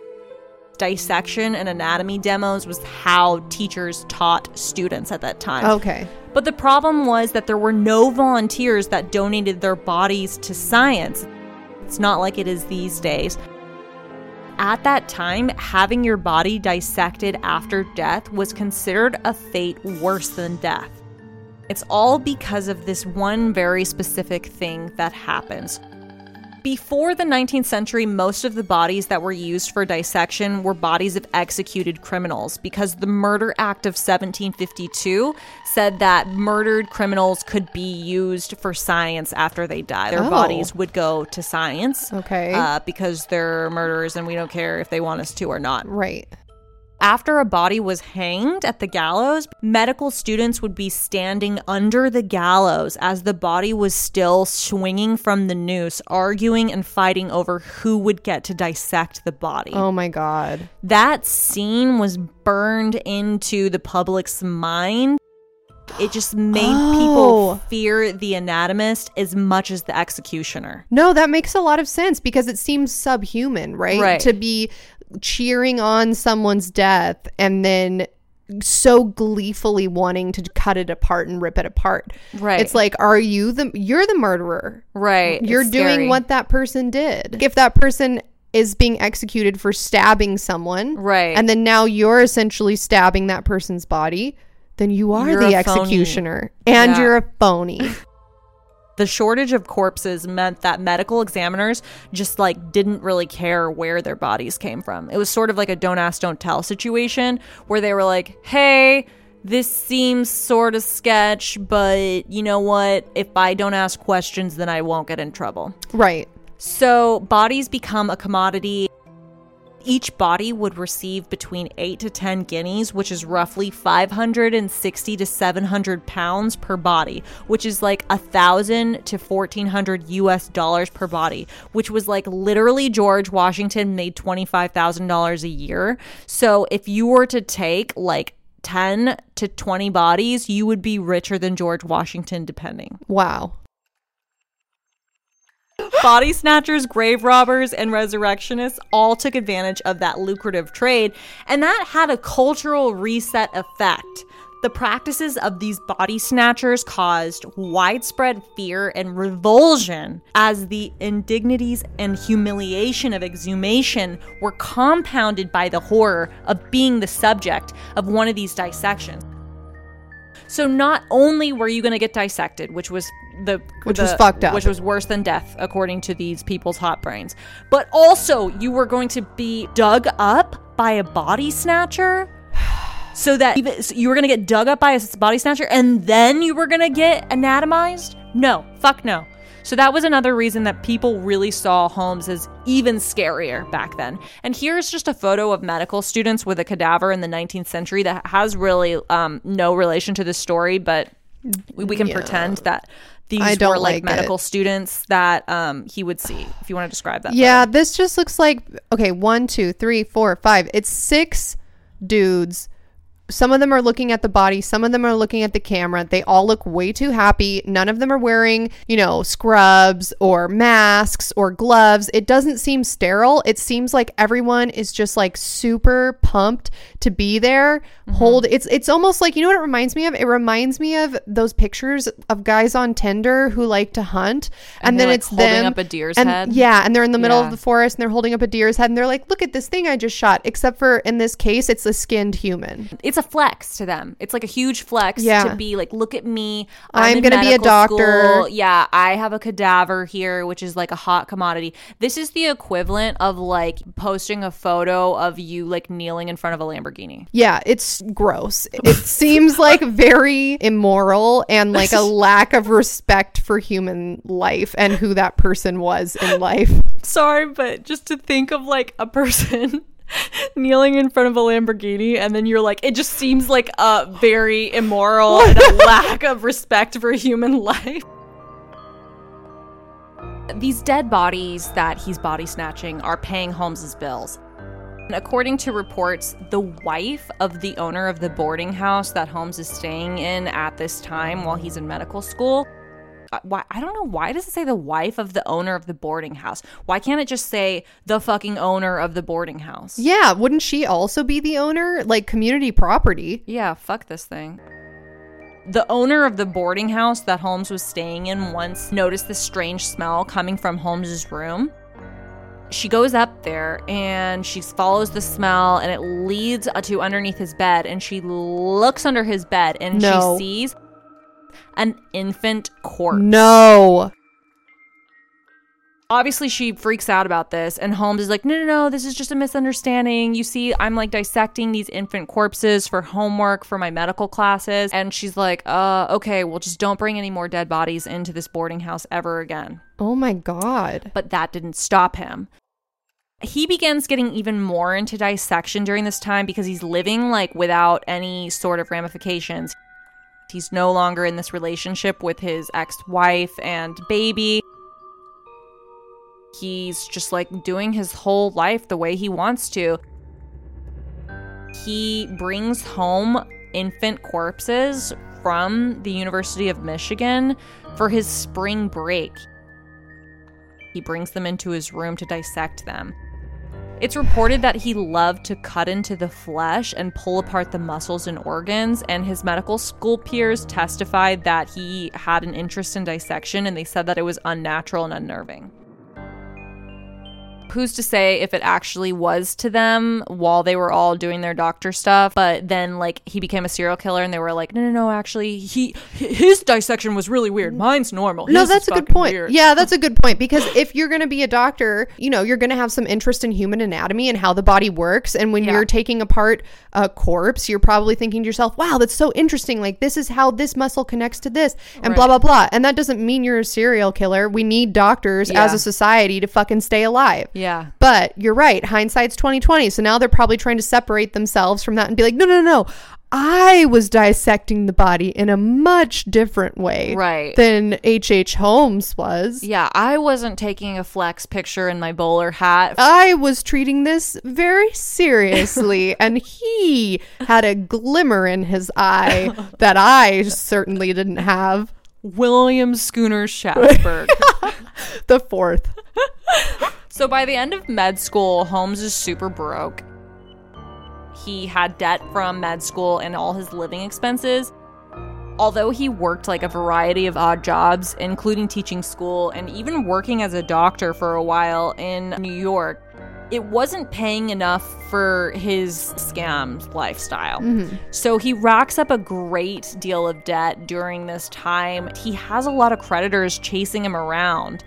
Dissection and anatomy demos was how teachers taught students at that time. Okay. But the problem was that there were no volunteers that donated their bodies to science. It's not like it is these days. At that time, having your body dissected after death was considered a fate worse than death. It's all because of this one very specific thing that happens. Before the 19th century, most of the bodies that were used for dissection were bodies of executed criminals because the Murder Act of 1752 said that murdered criminals could be used for science after they die. Their Oh. bodies would go to science. Okay. Uh, because they're murderers and we don't care if they want us to or not. right. After a body was hanged at the gallows, medical students would be standing under the gallows as the body was still swinging from the noose, arguing and fighting over who would get to dissect the body. Oh my god. That scene was burned into the public's mind. It just made Oh. people fear the anatomist as much as the executioner. No, that makes a lot of sense because it seems subhuman, right? Right. To be cheering on someone's death and then so gleefully wanting to cut it apart and rip it apart. Right. It's like, are you the you're the murderer? Right. You're it's doing scary. what that person did. If that person is being executed for stabbing someone, Right. and then now you're essentially stabbing that person's body, then you are You're the a phony. executioner and Yeah. you're a phony. the shortage of corpses meant that medical examiners just like didn't really care where their bodies came from. It was sort of like a don't ask, don't tell situation where they were like, hey, this seems sort of sketch, but you know what? If I don't ask questions, then I won't get in trouble. right. So bodies become a commodity. Each body would receive between 8 to 10 guineas, which is roughly 560 to 700 pounds per body, which is like a thousand to 1400 US dollars per body, which was like literally George Washington made $25,000 a year. So if you were to take like 10 to 20 bodies, you would be richer than George Washington, depending. Wow. Body snatchers, grave robbers, and resurrectionists all took advantage of that lucrative trade, and that had a cultural reset effect. The practices of these body snatchers caused widespread fear and revulsion as the indignities and humiliation of exhumation were compounded by the horror of being the subject of one of these dissections. So not only were you going to get dissected, which was the Which the- was fucked up. which was worse than death according to these people's hot brains, but also you were going to be dug up by a body snatcher. So that even, so you were gonna get dug up by a body snatcher, and then you were gonna get anatomized? No, fuck no. So that was another reason that people really saw Holmes as even scarier back then. And here's just a photo of medical students with a cadaver in the 19th century that has really um, no relation to the story, but we, we can Yeah. pretend that these were like, like medical it. students that um, he would see. If you want to describe that, Yeah, this just looks like okay, one, two, three, four, five. It's six dudes. Some of them are looking at the body, some of them are looking at the camera. They all look way too happy. None of them are wearing, you know, scrubs or masks or gloves. It doesn't seem sterile. It seems like everyone is just like super pumped to be there. Mm-hmm. Hold it's it's almost like you know what it reminds me of? It reminds me of those pictures of guys on Tinder who like to hunt and, And then like, it's holding them up a deer's and, head? Yeah, and they're in the middle Yeah. of the forest and they're holding up a deer's head and they're like, "Look at this thing I just shot." Except for in this case, it's a skinned human. it's a flex to them. It's like a huge flex Yeah. to be like, look at me. I'm in gonna be a doctor." school. Yeah, I have a cadaver here, which is like a hot commodity. This is the equivalent of like posting a photo of you like kneeling in front of a Lamborghini. Yeah, it's gross. It seems like very immoral and like a lack of respect for human life and who that person was in life. Sorry, but just to think of like a person kneeling in front of a Lamborghini and then you're like it just seems like a very immoral and a lack of respect for human life. These dead bodies that he's body snatching are paying Holmes's bills. And According to reports, the wife of the owner of the boarding house that Holmes is staying in at this time while he's in medical school Uh, why I don't know why does it say the wife of the owner of the boarding house? Why can't it just say the fucking owner of the boarding house? Yeah, wouldn't she also be the owner? Like community property. Yeah, fuck this thing. The owner of the boarding house that Holmes was staying in once noticed this strange smell coming from Holmes's room. She goes up there and she follows the smell and it leads to underneath his bed and she looks under his bed and No. she sees an infant corpse. No. Obviously, she freaks out about this, and Holmes is like, No, no, no, this is just a misunderstanding. You see, I'm like dissecting these infant corpses for homework for my medical classes. And she's like, Uh, okay, well, just don't bring any more dead bodies into this boarding house ever again. Oh my God. But that didn't stop him. He begins getting even more into dissection during this time because he's living like without any sort of ramifications. He's no longer in this relationship with his ex wife and baby. He's just like doing his whole life the way he wants to. He brings home infant corpses from the University of Michigan for his spring break. He brings them into his room to dissect them. It's reported that he loved to cut into the flesh and pull apart the muscles and organs, and his medical school peers testified that he had an interest in dissection and they said that it was unnatural and unnerving. Who's to say if it actually was to them while they were all doing their doctor stuff, but then like he became a serial killer and they were like, no, no, no, actually, he his dissection was really weird. Mine's normal. No, His is that's a good point. weird." Yeah, that's a good point because if you're going to be a doctor, you know, you're going to have some interest in human anatomy and how the body works. And when Yeah. you're taking apart a corpse, you're probably thinking to yourself, wow, that's so interesting. Like, this is how this muscle connects to this, and blah, blah, blah. And that doesn't mean you're a serial killer. We need doctors Yeah. as a society to fucking stay alive. Yeah. But you're right. Hindsight's 2020. So now they're probably trying to separate themselves from that and be like, no, no, no. I was dissecting the body in a much different way Right. than H.H. Holmes was. Yeah, I wasn't taking a flex picture in my bowler hat. I was treating this very seriously, and he had a glimmer in his eye that I certainly didn't have. William Schooner Schatzberg. The fourth. So by the end of med school, Holmes is super broke. He had debt from med school and all his living expenses. Although he worked like a variety of odd jobs, including teaching school and even working as a doctor for a while in New York, it wasn't paying enough for his scam lifestyle. Mm-hmm. So he racks up a great deal of debt during this time. He has a lot of creditors chasing him around.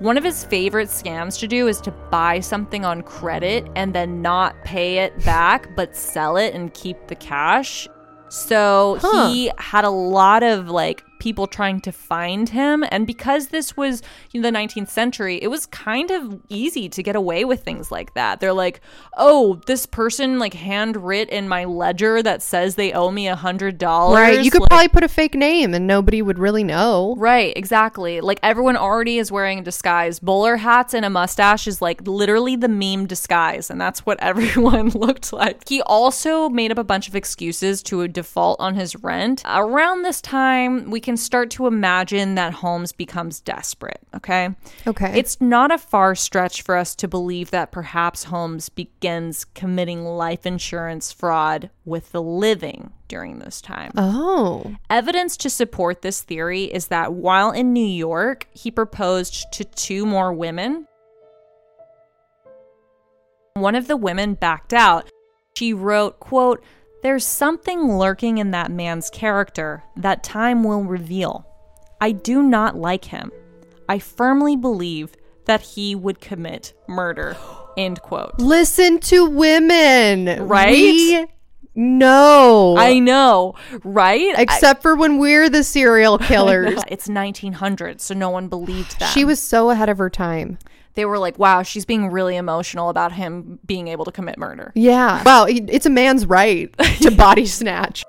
One of his favorite scams to do is to buy something on credit and then not pay it back, but sell it and keep the cash. So Huh. he had a lot of like people trying to find him. And because this was you know, the 19th century, it was kind of easy to get away with things like that. They're like, oh, this person like handwrit in my ledger that says they owe me a hundred dollars. Right. You could Like- probably put a fake name and nobody would really know. Right, exactly. Like everyone already is wearing a disguise. Bowler hats and a mustache is like literally the meme disguise, and that's what everyone looked like. He also made up a bunch of excuses to default on his rent. Around this time, we can start to imagine that Holmes becomes desperate, okay? Okay. It's not a far stretch for us to believe that perhaps Holmes begins committing life insurance fraud with the living during this time. oh. Evidence to support this theory is that while in New York, he proposed to two more women. One of the women backed out. She wrote, quote, "There's something lurking in that man's character that time will reveal. I do not like him. I firmly believe that he would commit murder." End quote. Listen to women. Right? We know. I know, right? I- Except for when we're the serial killers. it's 1900, so no one believed that. She was so ahead of her time. They were like, wow, she's being really emotional about him being able to commit murder. Yeah. Wow. It's a man's right to body snatch.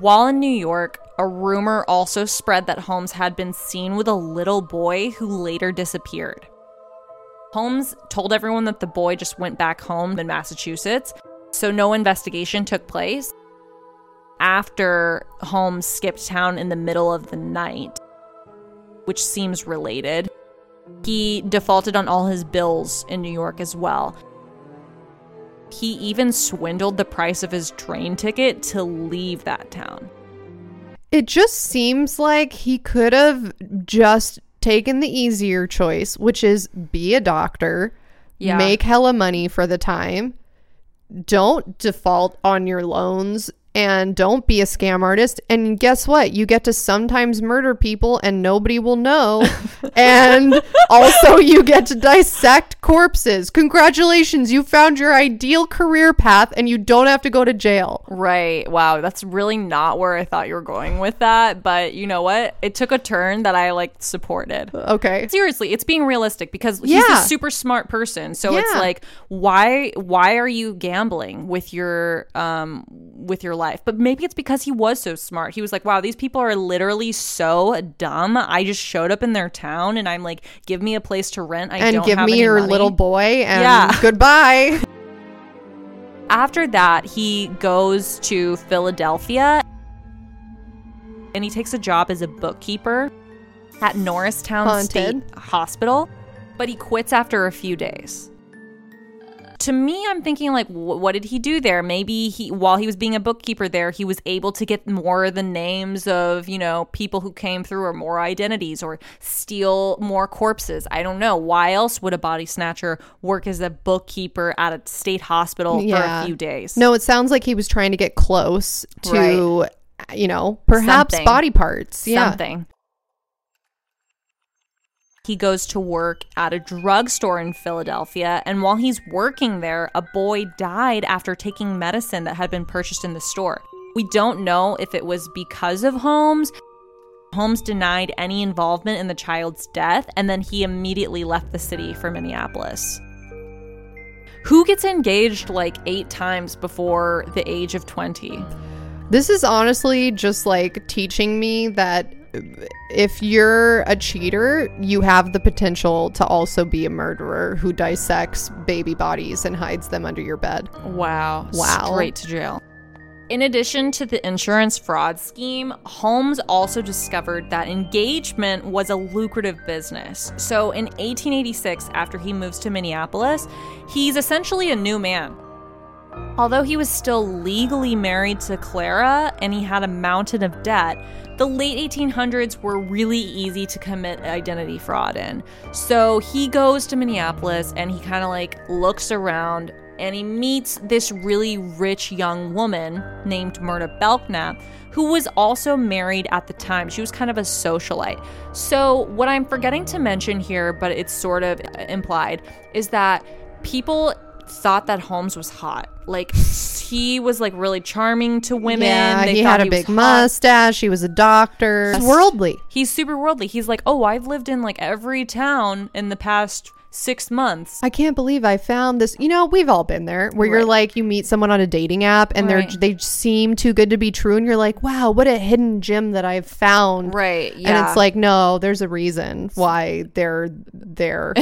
While in New York, a rumor also spread that Holmes had been seen with a little boy who later disappeared. Holmes told everyone that the boy just went back home in Massachusetts, so no investigation took place. After Holmes skipped town in the middle of the night, which seems related, he defaulted on all his bills in New York as well. He even swindled the price of his train ticket to leave that town. It just seems like he could have just taken the easier choice, which is be a doctor, Yeah. make hella money for the time, don't default on your loans, and don't be a scam artist. And guess what? You get to sometimes murder people and nobody will know. and also, you get to dissect corpses. Congratulations, you found your ideal career path and you don't have to go to jail. Right. Wow. That's really not where I thought you were going with that. But you know what? It took a turn that I like supported. Okay. Seriously, it's being realistic because he's Yeah. a super smart person. So it's like, why why are you gambling with your um with your life? But maybe it's because he was so smart. He was like, wow, these people are literally so dumb. I just showed up in their town and I'm like, give me a place to rent. I and give me your money." little boy and Yeah. goodbye. After that, he goes to Philadelphia and he takes a job as a bookkeeper at Norristown Haunted. State Hospital, but he quits after a few days. To me, I'm thinking like, wh- what did he do there? Maybe he, while he was being a bookkeeper there, he was able to get more of the names of you know people who came through, or more identities, or steal more corpses. I don't know. Why else would a body snatcher work as a bookkeeper at a state hospital for a few days? No, it sounds like he was trying to get close to, you know, perhaps Something. body parts. Yeah. something. He goes to work at a drugstore in Philadelphia, and while he's working there, a boy died after taking medicine that had been purchased in the store. We don't know if it was because of Holmes. Holmes denied any involvement in the child's death, and then he immediately left the city for Minneapolis. Who gets engaged like eight times before the age of 20? This is honestly just like teaching me that if you're a cheater, you have the potential to also be a murderer who dissects baby bodies and hides them under your bed. Wow. Wow. Straight to jail. In addition to the insurance fraud scheme, Holmes also discovered that engagement was a lucrative business. So in 1886, after he moves to Minneapolis, he's essentially a new man. Although he was still legally married to Clara and he had a mountain of debt, the late 1800s were really easy to commit identity fraud in. So he goes to Minneapolis and he kind of like looks around and he meets this really rich young woman named Myrta Belknap, who was also married at the time. She was kind of a socialite. So, what I'm forgetting to mention here, but it's sort of implied, is that people thought that Holmes was hot. Like, he was like really charming to women. yeah, They he had a was big mustache. He was a doctor. He's worldly. He's super worldly. He's like, oh, I've lived in like every town in the past six months. I can't believe I found this. You know, we've all been there where you're like, you meet someone on a dating app and Right. they're they seem too good to be true, and you're like, wow, what a hidden gem that I've found. Right. Yeah. And it's like, no, there's a reason why they're there.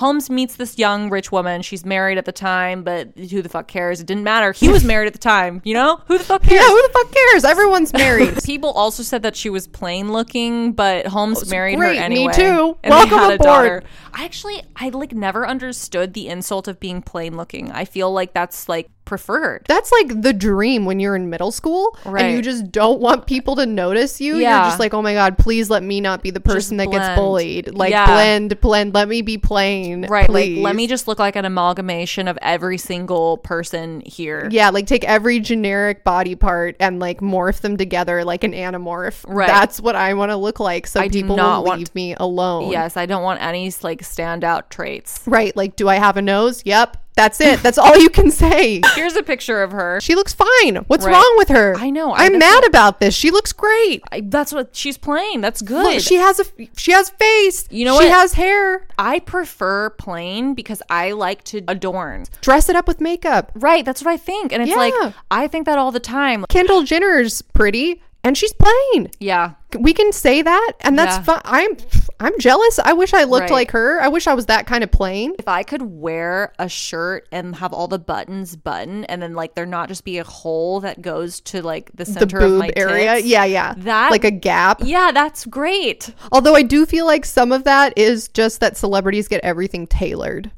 Holmes meets this young rich woman. She's married at the time, but who the fuck cares? It didn't matter. He was married at the time. You know who the fuck cares? yeah, who the fuck cares? Everyone's married. People also said that she was plain looking, but Holmes oh, married great, her me anyway. too. And Welcome they had aboard. a daughter. I actually, I like never understood the insult of being plain looking. I feel like that's like preferred. That's like the dream when you're in middle school and you just don't want people to notice you. You're Yeah. just like, oh my God, please let me not be the person that gets bullied. Like, Yeah. blend, blend, let me be plain. Right. Please. Like, let me just look like an amalgamation of every single person here. Yeah, like take every generic body part and like morph them together like an anamorph. Right. That's what I want to look like. So I people not will want- leave me alone. Yes, I don't want any like standout traits. Right. Like, do I have a nose? Yep. That's it. That's all you can say. Here's a picture of her. She looks fine. What's Right. wrong with her? I know. I- I'm mad about this. She looks great. I, that's what she's playing. That's good. Look, she has a she has face. You know she what? has hair. I prefer plain because I like to adorn. Dress it up with makeup. Right, that's what I think. And it's like I think that all the time. Kendall Jenner's pretty and she's plain. Yeah. We can say that and that's Yeah. fine. I'm I'm jealous. I wish I looked Right. like her. I wish I was that kind of plain. If I could wear a shirt and have all the buttons button and then like there not just be a hole that goes to like the The center of my area. tits, Yeah, yeah. That- like a gap. Yeah, that's great. Although I do feel like some of that is just that celebrities get everything tailored.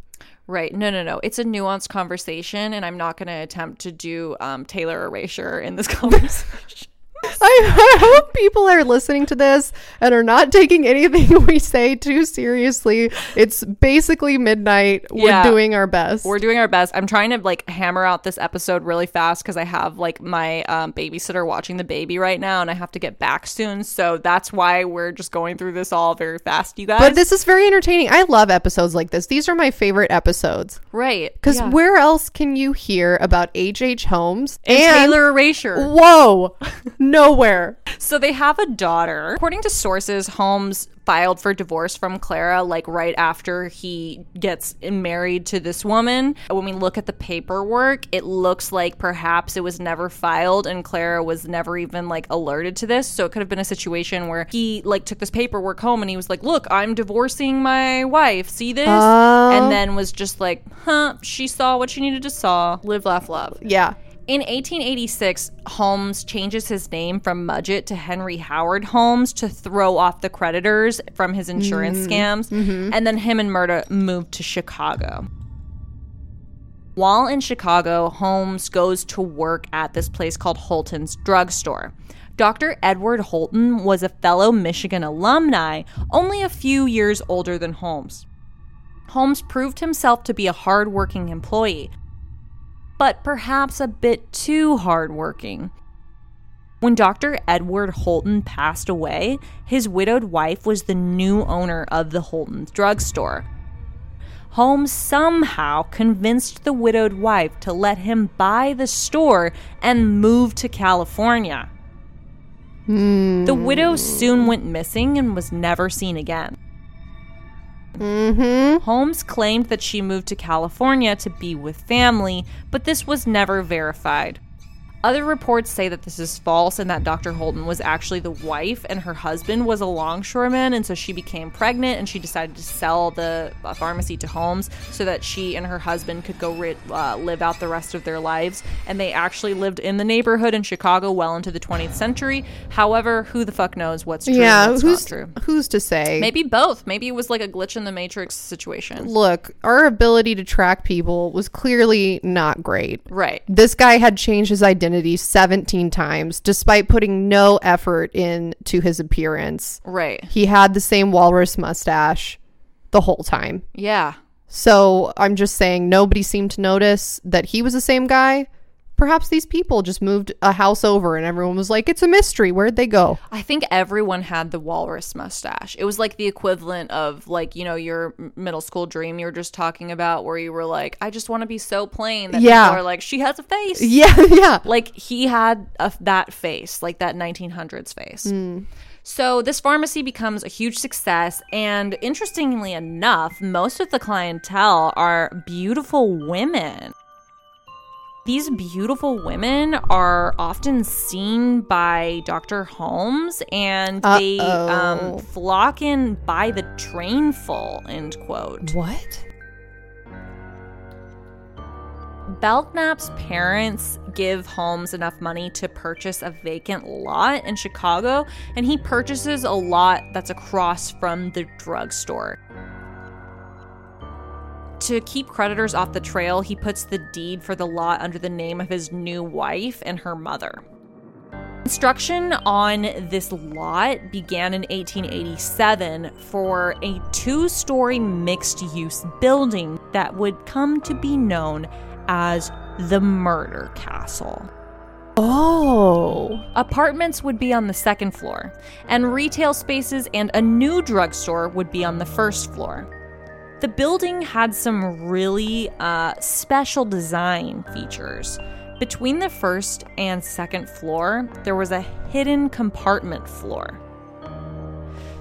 Right. No, no, no. It's a nuanced conversation, and I'm not going to attempt to do um, Taylor erasure in this conversation. I, I hope people are listening to this and are not taking anything we say too seriously. It's basically midnight. We're Yeah. doing our best. We're doing our best. I'm trying to like hammer out this episode really fast because I have like my um, babysitter watching the baby right now, and I have to get back soon. So that's why we're just going through this all very fast, you guys. but this is very entertaining. I love episodes like this. These are my favorite episodes. right Because yeah. where else can you hear about H.H. Holmes and Taylor erasure. Whoa, nowhere. So they have a daughter. According to sources, Holmes filed for divorce from Clara like right after he gets married to this woman. When we look at the paperwork, it looks like perhaps it was never filed and Clara was never even like alerted to this. So it could have been a situation where he like took this paperwork home and he was like, "Look, I'm divorcing my wife. See this?" Oh. And then was just like, "Huh, she saw what she needed to saw. Live, laugh, love." Yeah. In 1886, Holmes changes his name from Mudgett to Henry Howard Holmes to throw off the creditors from his insurance mm-hmm. scams. Mm-hmm. And then him and Myrta moved to Chicago. While in Chicago, Holmes goes to work at this place called Holton's Drugstore. Dr. Edward Holton was a fellow Michigan alumni, only a few years older than Holmes. Holmes proved himself to be a hardworking employee, but perhaps a bit too hardworking. When Dr. Edward Holton passed away, his widowed wife was the new owner of the Holton drugstore. Holmes somehow convinced the widowed wife to let him buy the store and move to California. The widow hmm. soon went missing and was never seen again. Mm-hmm. Holmes claimed that she moved to California to be with family, but this was never verified. Other reports say that this is false and that Dr. Holton was actually the wife and her husband was a longshoreman, and so she became pregnant and she decided to sell the uh, pharmacy to Holmes so that she and her husband could go ri- uh, live out the rest of their lives. And they actually lived in the neighborhood in Chicago well into the 20th century. However, who the fuck knows what's true yeah. and what's Who's not true? who's to say? Maybe both. Maybe it was like a glitch in the matrix situation. Look, our ability to track people was clearly not great. Right. This guy had changed his identity 17 times despite putting no effort into his appearance. Right. He had the same walrus mustache the whole time. Yeah. So I'm just saying nobody seemed to notice that he was the same guy. Perhaps these people just moved a house over and everyone was like, it's a mystery. Where'd they go? I think everyone had the walrus mustache. It was like the equivalent of like, you know, your middle school dream you were just talking about where you were like, I just want to be so plain that Yeah. people are like, she has a face. Yeah, yeah. Like he had a, that face, like that 1900s face. Hmm. So this pharmacy becomes a huge success, and interestingly enough, most of the clientele are beautiful women. These beautiful women are often seen by Dr. Holmes, and they Uh-oh. um, flock in by the trainful. End quote. What? Belknap's parents give Holmes enough money to purchase a vacant lot in Chicago, and he purchases a lot that's across from the drugstore. To keep creditors off the trail, he puts the deed for the lot under the name of his new wife and her mother. Construction on this lot began in 1887 for a two story mixed use building that would come to be known as the Murder Castle. Oh. Apartments would be on the second floor, and retail spaces and a new drugstore would be on the first floor. The building had some really uh, special design features. Between the first and second floor, there was a hidden compartment floor.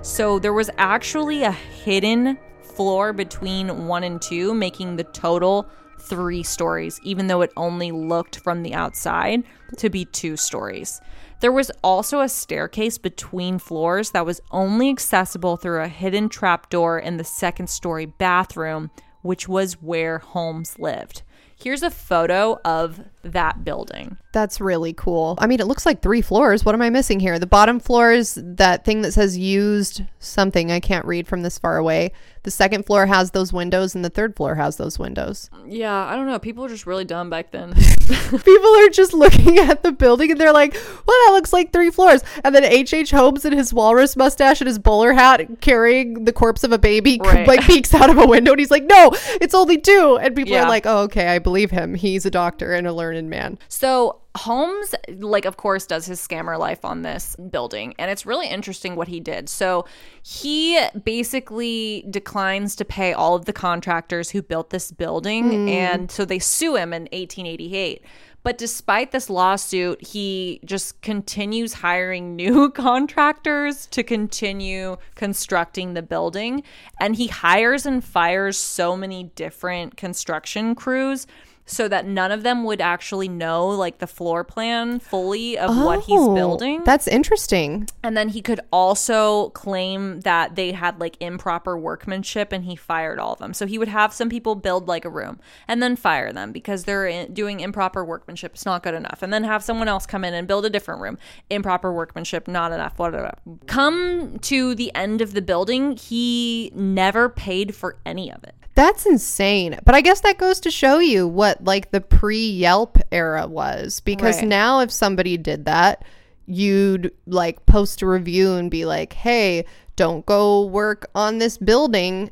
So there was actually a hidden floor between one and two, making the total three stories, even though it only looked from the outside to be two stories. There was also a staircase between floors that was only accessible through a hidden trapdoor in the second story bathroom, which was where Holmes lived. Here's a photo of that building. That's really cool. I mean, it looks like three floors. What am I missing here? The bottom floor is that thing that says used something. I can't read from this far away. The second floor has those windows, and the third floor has those windows. Yeah, I don't know. People were just really dumb back then. People are just looking at the building and they're like, well, that looks like three floors. And then H.H. H. Holmes in his walrus mustache and his bowler hat carrying the corpse of a baby Right. like peeks out of a window and he's like, no, it's only two. And people Yeah. are like, oh, okay, I believe him. He's a doctor and a learned man. So Holmes, like, of course, does his scammer life on this building, and it's really interesting what he did. So he basically declines to pay all of the contractors who built this building, hmm. and so they sue him in 1888. But despite this lawsuit, he just continues hiring new contractors to continue constructing the building. And he hires and fires so many different construction crews so that none of them would actually know like the floor plan fully of what he's Oh, building. That's interesting. And then he could also claim that they had like improper workmanship and he fired all of them. So he would have some people build like a room and then fire them because they're in, doing improper workmanship. It's not good enough. And then have someone else come in and build a different room. Improper workmanship, not enough, whatever. Come to the end of the building, he never paid for any of it. That's insane. But I guess that goes to show you what like the pre Yelp era was. Because Right. now if somebody did that, you'd like post a review and be like, hey, don't go work on this building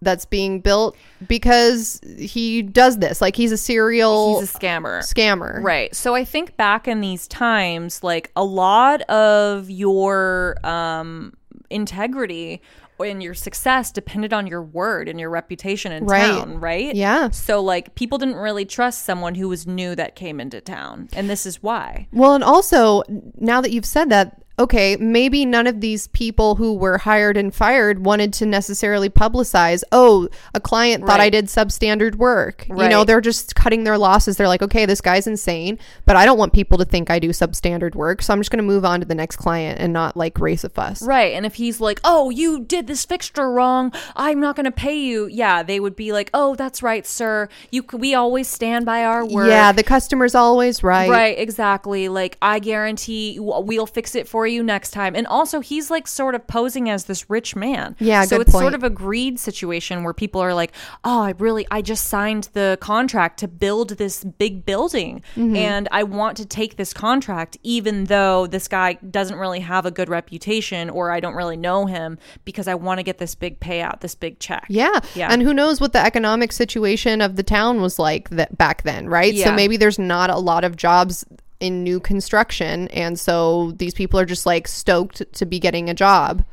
that's being built because he does this. Like he's a serial He's a scammer. scammer. Right. So I think back in these times, like a lot of your um, integrity and your success depended on your word and your reputation in Right. town, right? Yeah. So like people didn't really trust someone who was new that came into town, and this is why. Well, and also now that you've said that, okay, maybe none of these people who were hired and fired wanted to necessarily publicize, oh, a client thought I did substandard work. You know, they're just cutting their losses. They're like, okay, this guy's insane, but I don't want people to think I do substandard work. So I'm just going to move on to the next client and not like raise a fuss. Right. And if he's like, oh, you did this fixture wrong, I'm not going to pay you. Yeah, they would be like, oh, that's right, sir. You, we always stand by our word. Yeah, the customer's always right. Right, exactly. Like I guarantee we'll fix it for you next time. And also, he's like sort of posing as this rich man. Yeah, So it's point. sort of a greed situation where people are like, "Oh, I really, I just signed the contract to build this big building, Mm-hmm. and I want to take this contract, even though this guy doesn't really have a good reputation, or I don't really know him, because I want to get this big payout, this big check." Yeah. Yeah. And who knows what the economic situation of the town was like that back then, right? So maybe there's not a lot of jobs in new construction and so these people are just like stoked to be getting a job.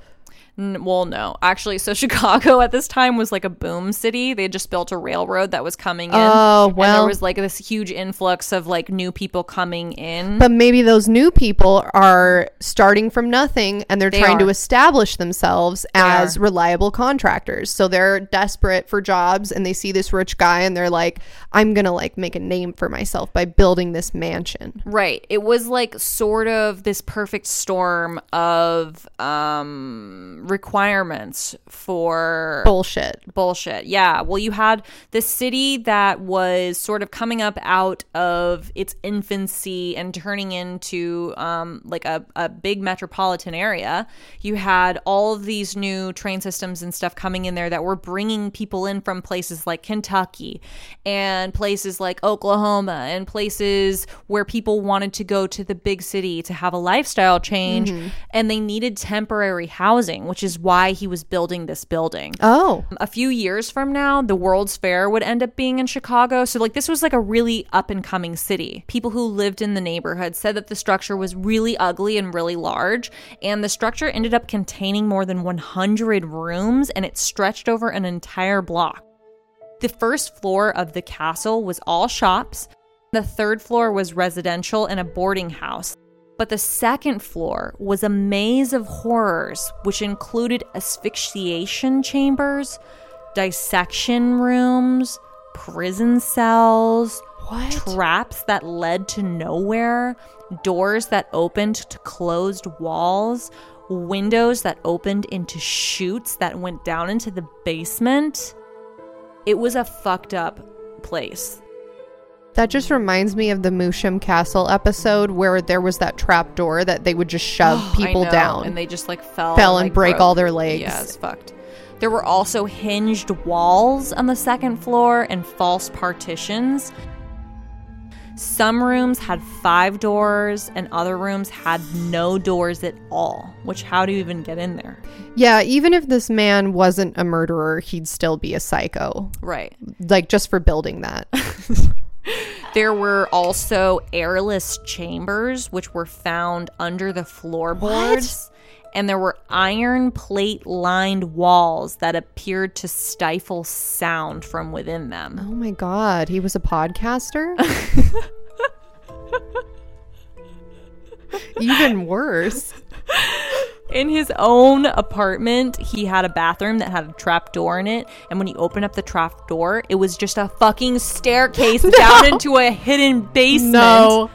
Well, no. Actually, so Chicago at this time was like a boom city. They had just built a railroad that was coming in. Oh, And well. there was like this huge influx of like new people coming in. But maybe those new people are starting from nothing and they're They trying to establish themselves as are. reliable contractors. So they're desperate for jobs and they see this rich guy and they're like, I'm going to like make a name for myself by building this mansion. Right. It was like sort of this perfect storm of um requirements for Bullshit. bullshit. Yeah. Well, you had the city that was sort of coming up out of its infancy and turning into um, like a, a big metropolitan area. You had all of these new train systems and stuff coming in there that were bringing people in from places like Kentucky and places like Oklahoma and places where people wanted to go to the big city to have a lifestyle change and they needed temporary housing, which is why he was building this building Oh. a few years from now, the World's Fair would end up being in Chicago. So, like, this was like a really up and coming city. People who lived in the neighborhood said that the structure was really ugly and really large. And the structure ended up containing more than 100 rooms and it stretched over an entire block. The first floor of the castle was all shops. The third floor was residential and a boarding house. But the second floor was a maze of horrors, which included asphyxiation chambers, dissection rooms, prison cells, What? traps that led to nowhere, doors that opened to closed walls, windows that opened into chutes that went down into the basement. It was a fucked up place. That just reminds me of the Musham Castle episode where there was that trap door that they would just shove people down. and they just like fell, Fell and like, break broke. all their legs. Yeah, it's fucked. There were also hinged walls on the second floor and false partitions. Some rooms had five doors, and other rooms had no doors at all. Which, how do you even get in there? yeah, even if this man wasn't a murderer, he'd still be a psycho. Right. Like just for building that. There were also airless chambers, which were found under the floorboards. And there were iron plate lined walls that appeared to stifle sound from within them. oh my god, he was a podcaster? even worse. In his own apartment, he had a bathroom that had a trap door in it. And when he opened up the trap door, it was just a fucking staircase down into a hidden basement. No.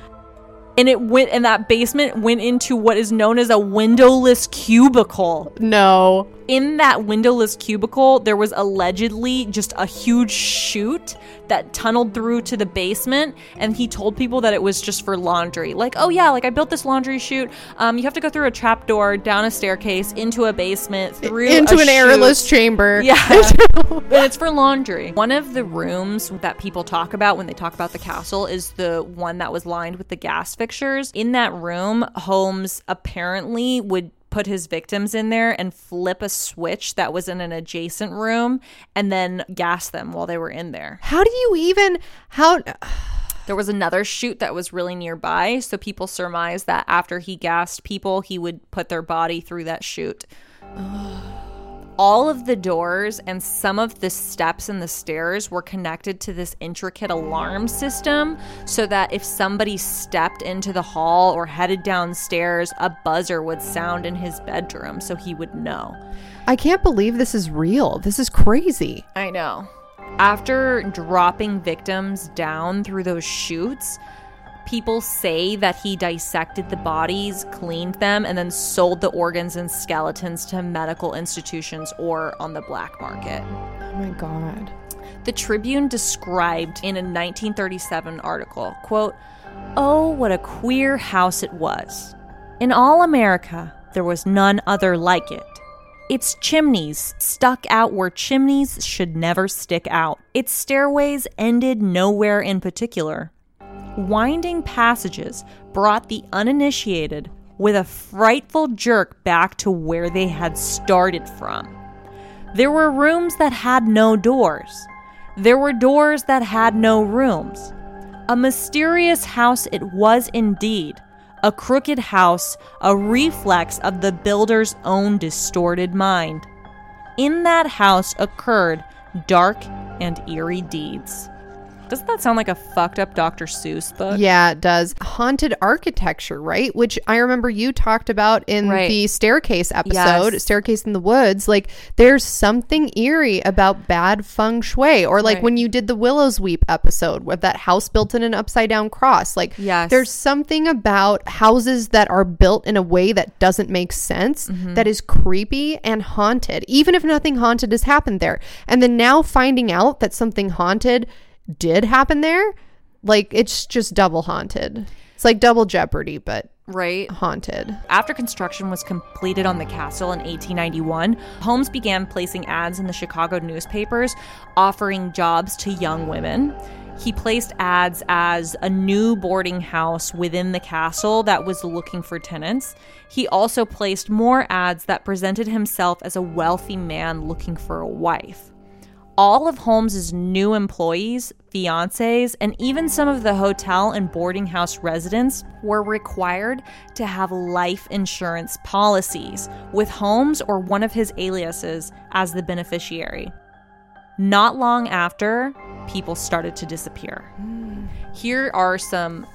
And it went, and that basement went into what is known as a windowless cubicle. No. In that windowless cubicle, there was allegedly just a huge chute that tunneled through to the basement. And he told people that it was just for laundry. Like, oh yeah, like I built this laundry chute. Um, you have to go through a trap door, down a staircase, into a basement, through Into an chute. airless chamber. Yeah. and it's for laundry. One of the rooms that people talk about when they talk about the castle is the one that was lined with the gas fixtures. In that room, Holmes apparently would put his victims in there and flip a switch that was in an adjacent room and then gas them while they were in there. How do you even how There was another chute that was really nearby, so people surmised that after he gassed people, he would put their body through that chute. All of the doors and some of the steps and the stairs were connected to this intricate alarm system so that if somebody stepped into the hall or headed downstairs, a buzzer would sound in his bedroom so he would know. I can't believe this is real. This is crazy. I know. After dropping victims down through those chutes, people say that he dissected the bodies, cleaned them, and then sold the organs and skeletons to medical institutions or on the black market. Oh my god. The Tribune described in a 1937 article, quote, "Oh, what a queer house it was. In all America, there was none other like it. Its chimneys stuck out where chimneys should never stick out. Its stairways ended nowhere in particular. Winding passages brought the uninitiated with a frightful jerk back to where they had started from. There were rooms that had no doors. There were doors that had no rooms. A mysterious house it was indeed. A crooked house, a reflex of the builder's own distorted mind. In that house occurred dark and eerie deeds. Doesn't that sound like a fucked up Dr. Seuss book? Yeah, it does. Haunted architecture, right? Which I remember you talked about in Right. the staircase episode, Yes. Staircase in the Woods. Like, there's something eerie about bad feng shui. Or, like, Right. when you did the Willow's Weep episode with that house built in an upside down cross. Like, Yes. there's something about houses that are built in a way that doesn't make sense, Mm-hmm. that is creepy and haunted, even if nothing haunted has happened there. And then now finding out that something haunted did happen there, like it's just double haunted. It's like double jeopardy, but Right. haunted. After construction was completed on the castle in 1891, Holmes began placing ads in the Chicago newspapers offering jobs to young women. He placed ads as a new boarding house within the castle that was looking for tenants. He also placed more ads that presented himself as a wealthy man looking for a wife all of Holmes's new employees, fiancés, and even some of the hotel and boarding house residents were required to have life insurance policies with Holmes or one of his aliases as the beneficiary. Not long after, people started to disappear. Mm. Here are some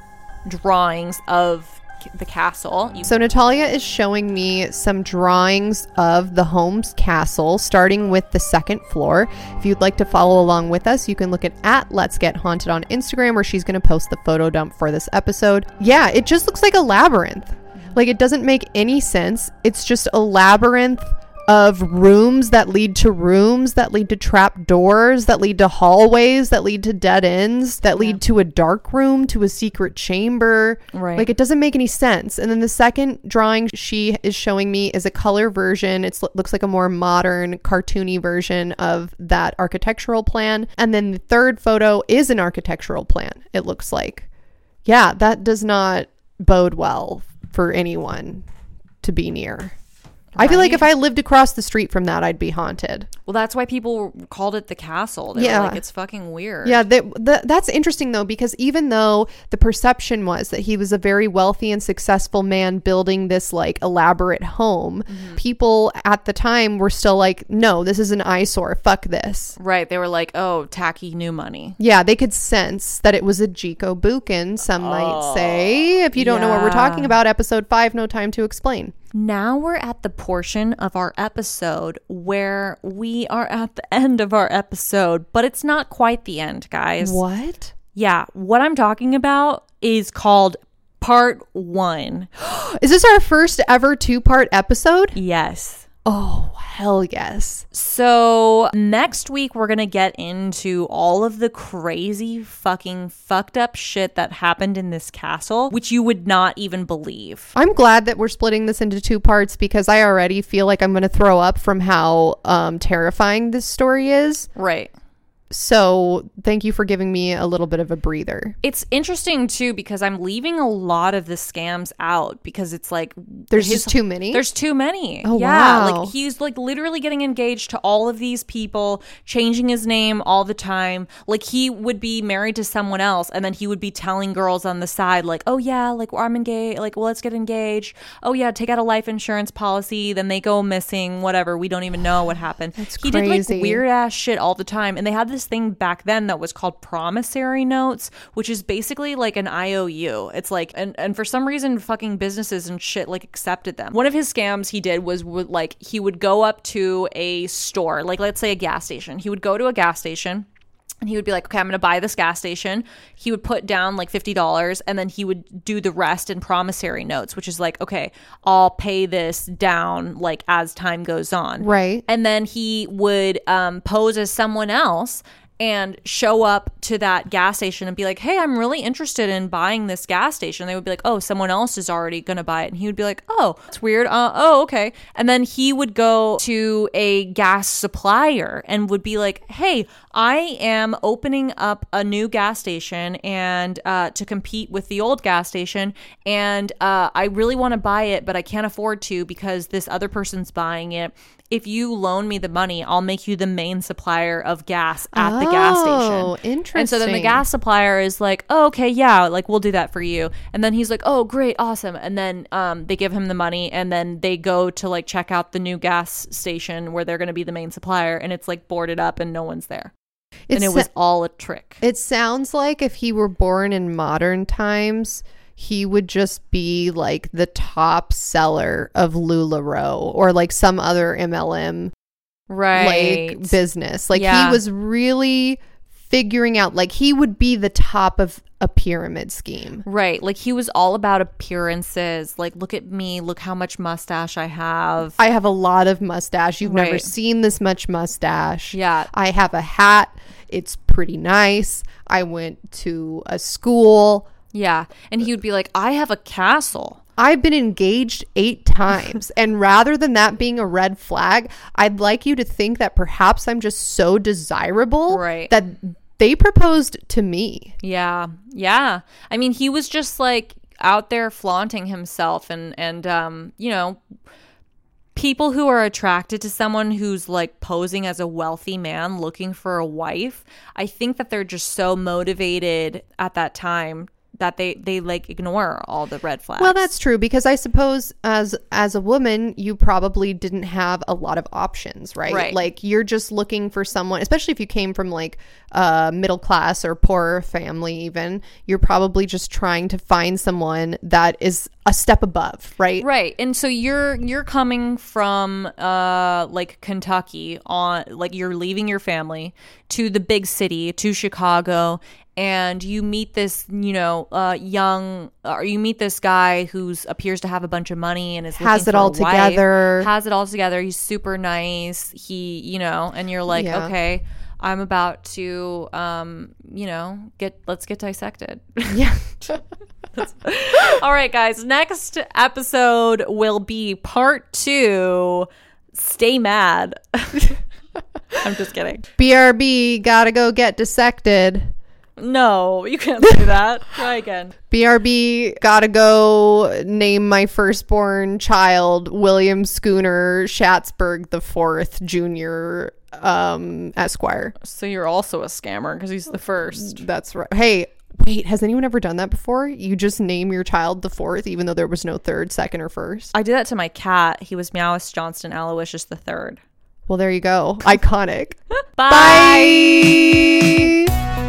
drawings of the castle. You So Natalia is showing me some drawings of the Holmes Castle, starting with the second floor. If you'd like to follow along with us, you can look at at Let's Get Haunted on Instagram, where she's going to post the photo dump for this episode. Yeah, it just looks like a labyrinth. Like it doesn't make any sense. It's just a labyrinth of rooms that lead to rooms that lead to trap doors that lead to hallways that lead to dead ends that lead to a dark room to a secret chamber. Right. like it doesn't make any sense. And then the second drawing she is showing me is a color version. It looks like a more modern cartoony version of that architectural plan. And then the third photo is an architectural plan it looks like. Yeah that does not bode well for anyone to be near I feel like if I lived across the street from that, I'd be haunted. Well, that's why people called it the castle. They Yeah. were like, it's fucking weird. Yeah, that, that, that's interesting though, because even though the perception was that he was a very wealthy and successful man building this like elaborate home, mm-hmm. people at the time were still like, no, this is an eyesore. Fuck this. Right. They were like, oh, tacky new money. Yeah, they could sense that it was a Jiko Bukken, some might say. If you don't know what we're talking oh. about, episode five, no time to explain. Now we're at the portion of our episode where we are at the end of our episode, but it's not quite the end, guys. What? Yeah, what I'm talking about is called part one. Is this our first ever two part episode? Yes. Oh, hell yes. So, next week, we're going to get into all of the crazy, fucking fucked up shit that happened in this castle, which you would not even believe. I'm glad that we're splitting this into two parts because I already feel like I'm going to throw up from how um, terrifying this story is. Right. So, thank you for giving me a little bit of a breather. It's interesting too because I'm leaving a lot of the scams out because it's like There's his- just too many. There's too many. Oh, yeah. wow. Like he's like literally getting engaged to all of these people, changing his name all the time. Like he would be married to someone else and then he would be telling girls on the side, like, oh yeah, like I'm engaged. Like, well, let's get engaged. Oh yeah, take out a life insurance policy. Then they go missing, whatever. We don't even know what happened. That's he did like weird ass shit all the time. And they had this thing back then that was called promissory notes, which is basically like an IOU. It's like, and, and for some reason, fucking businesses and shit like accepted them. One of his scams he did was like, he would go up to a store, like let's say a gas station. He would go to a gas station. And he would be like, okay, I'm going to buy this gas station. He would put down like $50 and then he would do the rest in promissory notes, which is like, okay, I'll pay this down like as time goes on. Right. And then he would um, pose as someone else and show up to that gas station and be like, hey, I'm really interested in buying this gas station. They would be like, oh, someone else is already going to buy it. And he would be like, oh, it's weird. Uh, oh, okay. And then he would go to a gas supplier and would be like, hey, I am opening up a new gas station and uh, to compete with the old gas station. And uh, I really want to buy it, but I can't afford to because this other person's buying it if you loan me the money, I'll make you the main supplier of gas at the gas station. Oh, station. And so then the gas supplier is like, oh, okay, yeah, like we'll do that for you. And then he's like, oh, great, awesome. And then um, they give him the money and then they go to like check out the new gas station where they're going to be the main supplier. And it's like boarded up and no one's there. and it It's- was all a trick. It sounds like if he were born in modern times, he would just be like the top seller of LuLaRoe or like some other MLM Right. like business. Like Yeah. he was really figuring out like he would be the top of a pyramid scheme. Right. Like he was all about appearances. Like, look at me. Look how much mustache I have. I have a lot of mustache. You've never seen this much mustache. Yeah. I have a hat. It's pretty nice. I went to a school. Yeah. And he would be like, I have a castle. I've been engaged eight times. and rather than that being a red flag, I'd like you to think that perhaps I'm just so desirable Right. that they proposed to me. Yeah. Yeah. I mean, he was just like out there flaunting himself and and um, you know, people who are attracted to someone who's like posing as a wealthy man looking for a wife, I think that they're just so motivated at that time that they they like ignore all the red flags. Well, that's true because I suppose as as a woman, you probably didn't have a lot of options, right? Right. Like you're just looking for someone, especially if you came from like a middle class or poorer family even, you're probably just trying to find someone that is a step above, right? Right. And so you're you're coming from uh like Kentucky on like you're leaving your family to the big city, to Chicago, and you meet this, you know, uh, young, or you meet this guy who's appears to have a bunch of money and is Has it all wife, together. has it all together. He's super nice. He, you know, and you're like, Yeah. okay, I'm about to, um, you know, get let's get dissected. Yeah. All right, guys. Next episode will be part two. Stay mad. I'm just kidding. BRB, gotta go get dissected. No, you can't do that. Try again. BRB, gotta go name my firstborn child William Schooner Schatzberg the Fourth Junior um, Esquire. So you're also a scammer because he's the first. That's right. Hey, wait, has anyone ever done that before? You just name your child the fourth, even though there was no third, second, or first. I did that to my cat. He was Meowis Johnston Aloysius the third. Well, there you go. Iconic. Bye. Bye.